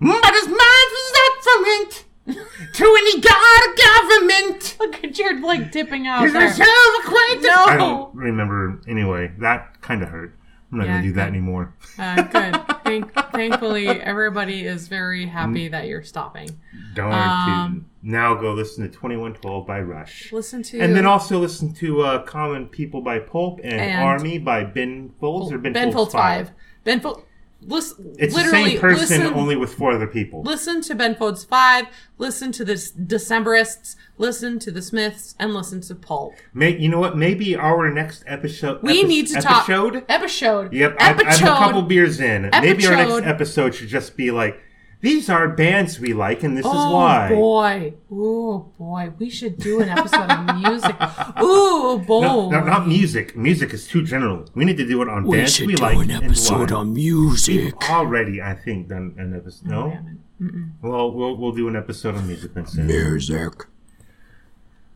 But his mind was not from it to any god government. Look at you like dipping out His there. reserve acquaintance. No. I don't remember anyway. That kind of hurt. I'm not Yeah, going to do that good. anymore. Uh, good. Thank, thankfully, everybody is very happy that you're stopping. Darn Um, tootin'. Now go listen to 2112 by Rush. Listen to And then also listen to uh, Common People by Pulp and, And- Army by Ben Folds or Ben, Ben Folds Folds Five. Ben Folds. Listen, It's the literally same person, listen, only with four other people. listen to Ben Folds Five, listen to the Decemberists, listen to the Smiths, and listen to Pulp. May, you know what? Maybe our next episode. We epi- need to episode? talk episode. Episode. Yep, I'm, I'm episode. a couple beers in. Episode. Maybe our next Episode. episode should just be like, these are bands we like, and this Oh is why. Oh boy! Oh boy! We should do an episode of music. Ooh boy! No, no, not music. Music is too general. We need to do it on bands We bands should we should do like an episode and why. on music. Already, I think done an episode. No, Damn it. well, we'll we'll do an episode on music then soon. Music.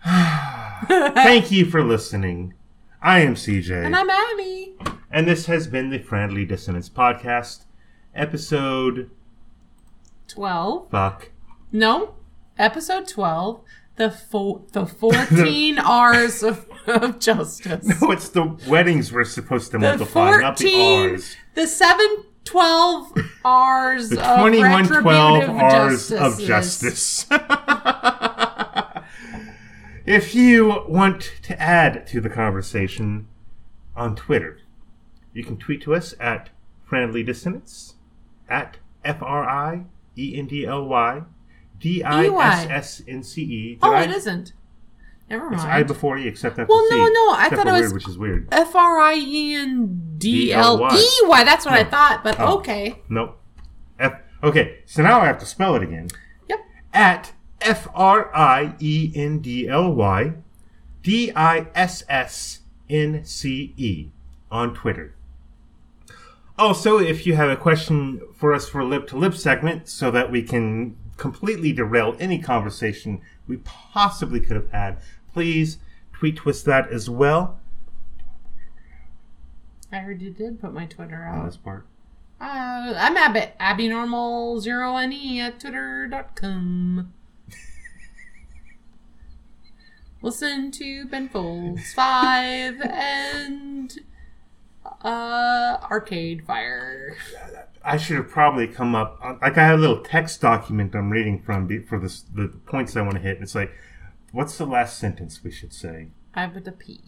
Thank you for listening. I am CJ, And I'm Abby. and this has been the Friendly Dissonance Podcast, episode Twelve. fuck. No, episode twelve. The fo- the fourteen R's of, of justice. No, it's the weddings we're supposed to multiply, not the. R's. The seven twelve R's The of 2112 retributive R's of justice. if you want to add to the conversation on Twitter, you can tweet to us at Friendly Dissonance, at F R I E N D L Y D I S S N C E. Oh, I- it isn't. Never mind. It's I before E, except after Well, C. no, no, I thought it weird, was- which is weird. F R I E N D L E Y. That's what I thought, but Oh. okay. Nope. F. Okay, so now I have to spell it again. Yep. At F R I E N D L Y D I S S N C E on Twitter. Also, if you have a question for us for lip to lip segment, so that we can completely derail any conversation we possibly could have had, please tweet twist that as well. I heard you did put my Twitter out. this part. Uh, I'm Abby, Abby Normal Zero Ne at twitter.com. Listen to Ben Folds 5 and uh, Arcade Fire. I should have probably come up like I have a little text document I'm reading from for this, the points I want to hit. It's like, what's the last sentence we should say? I put a P.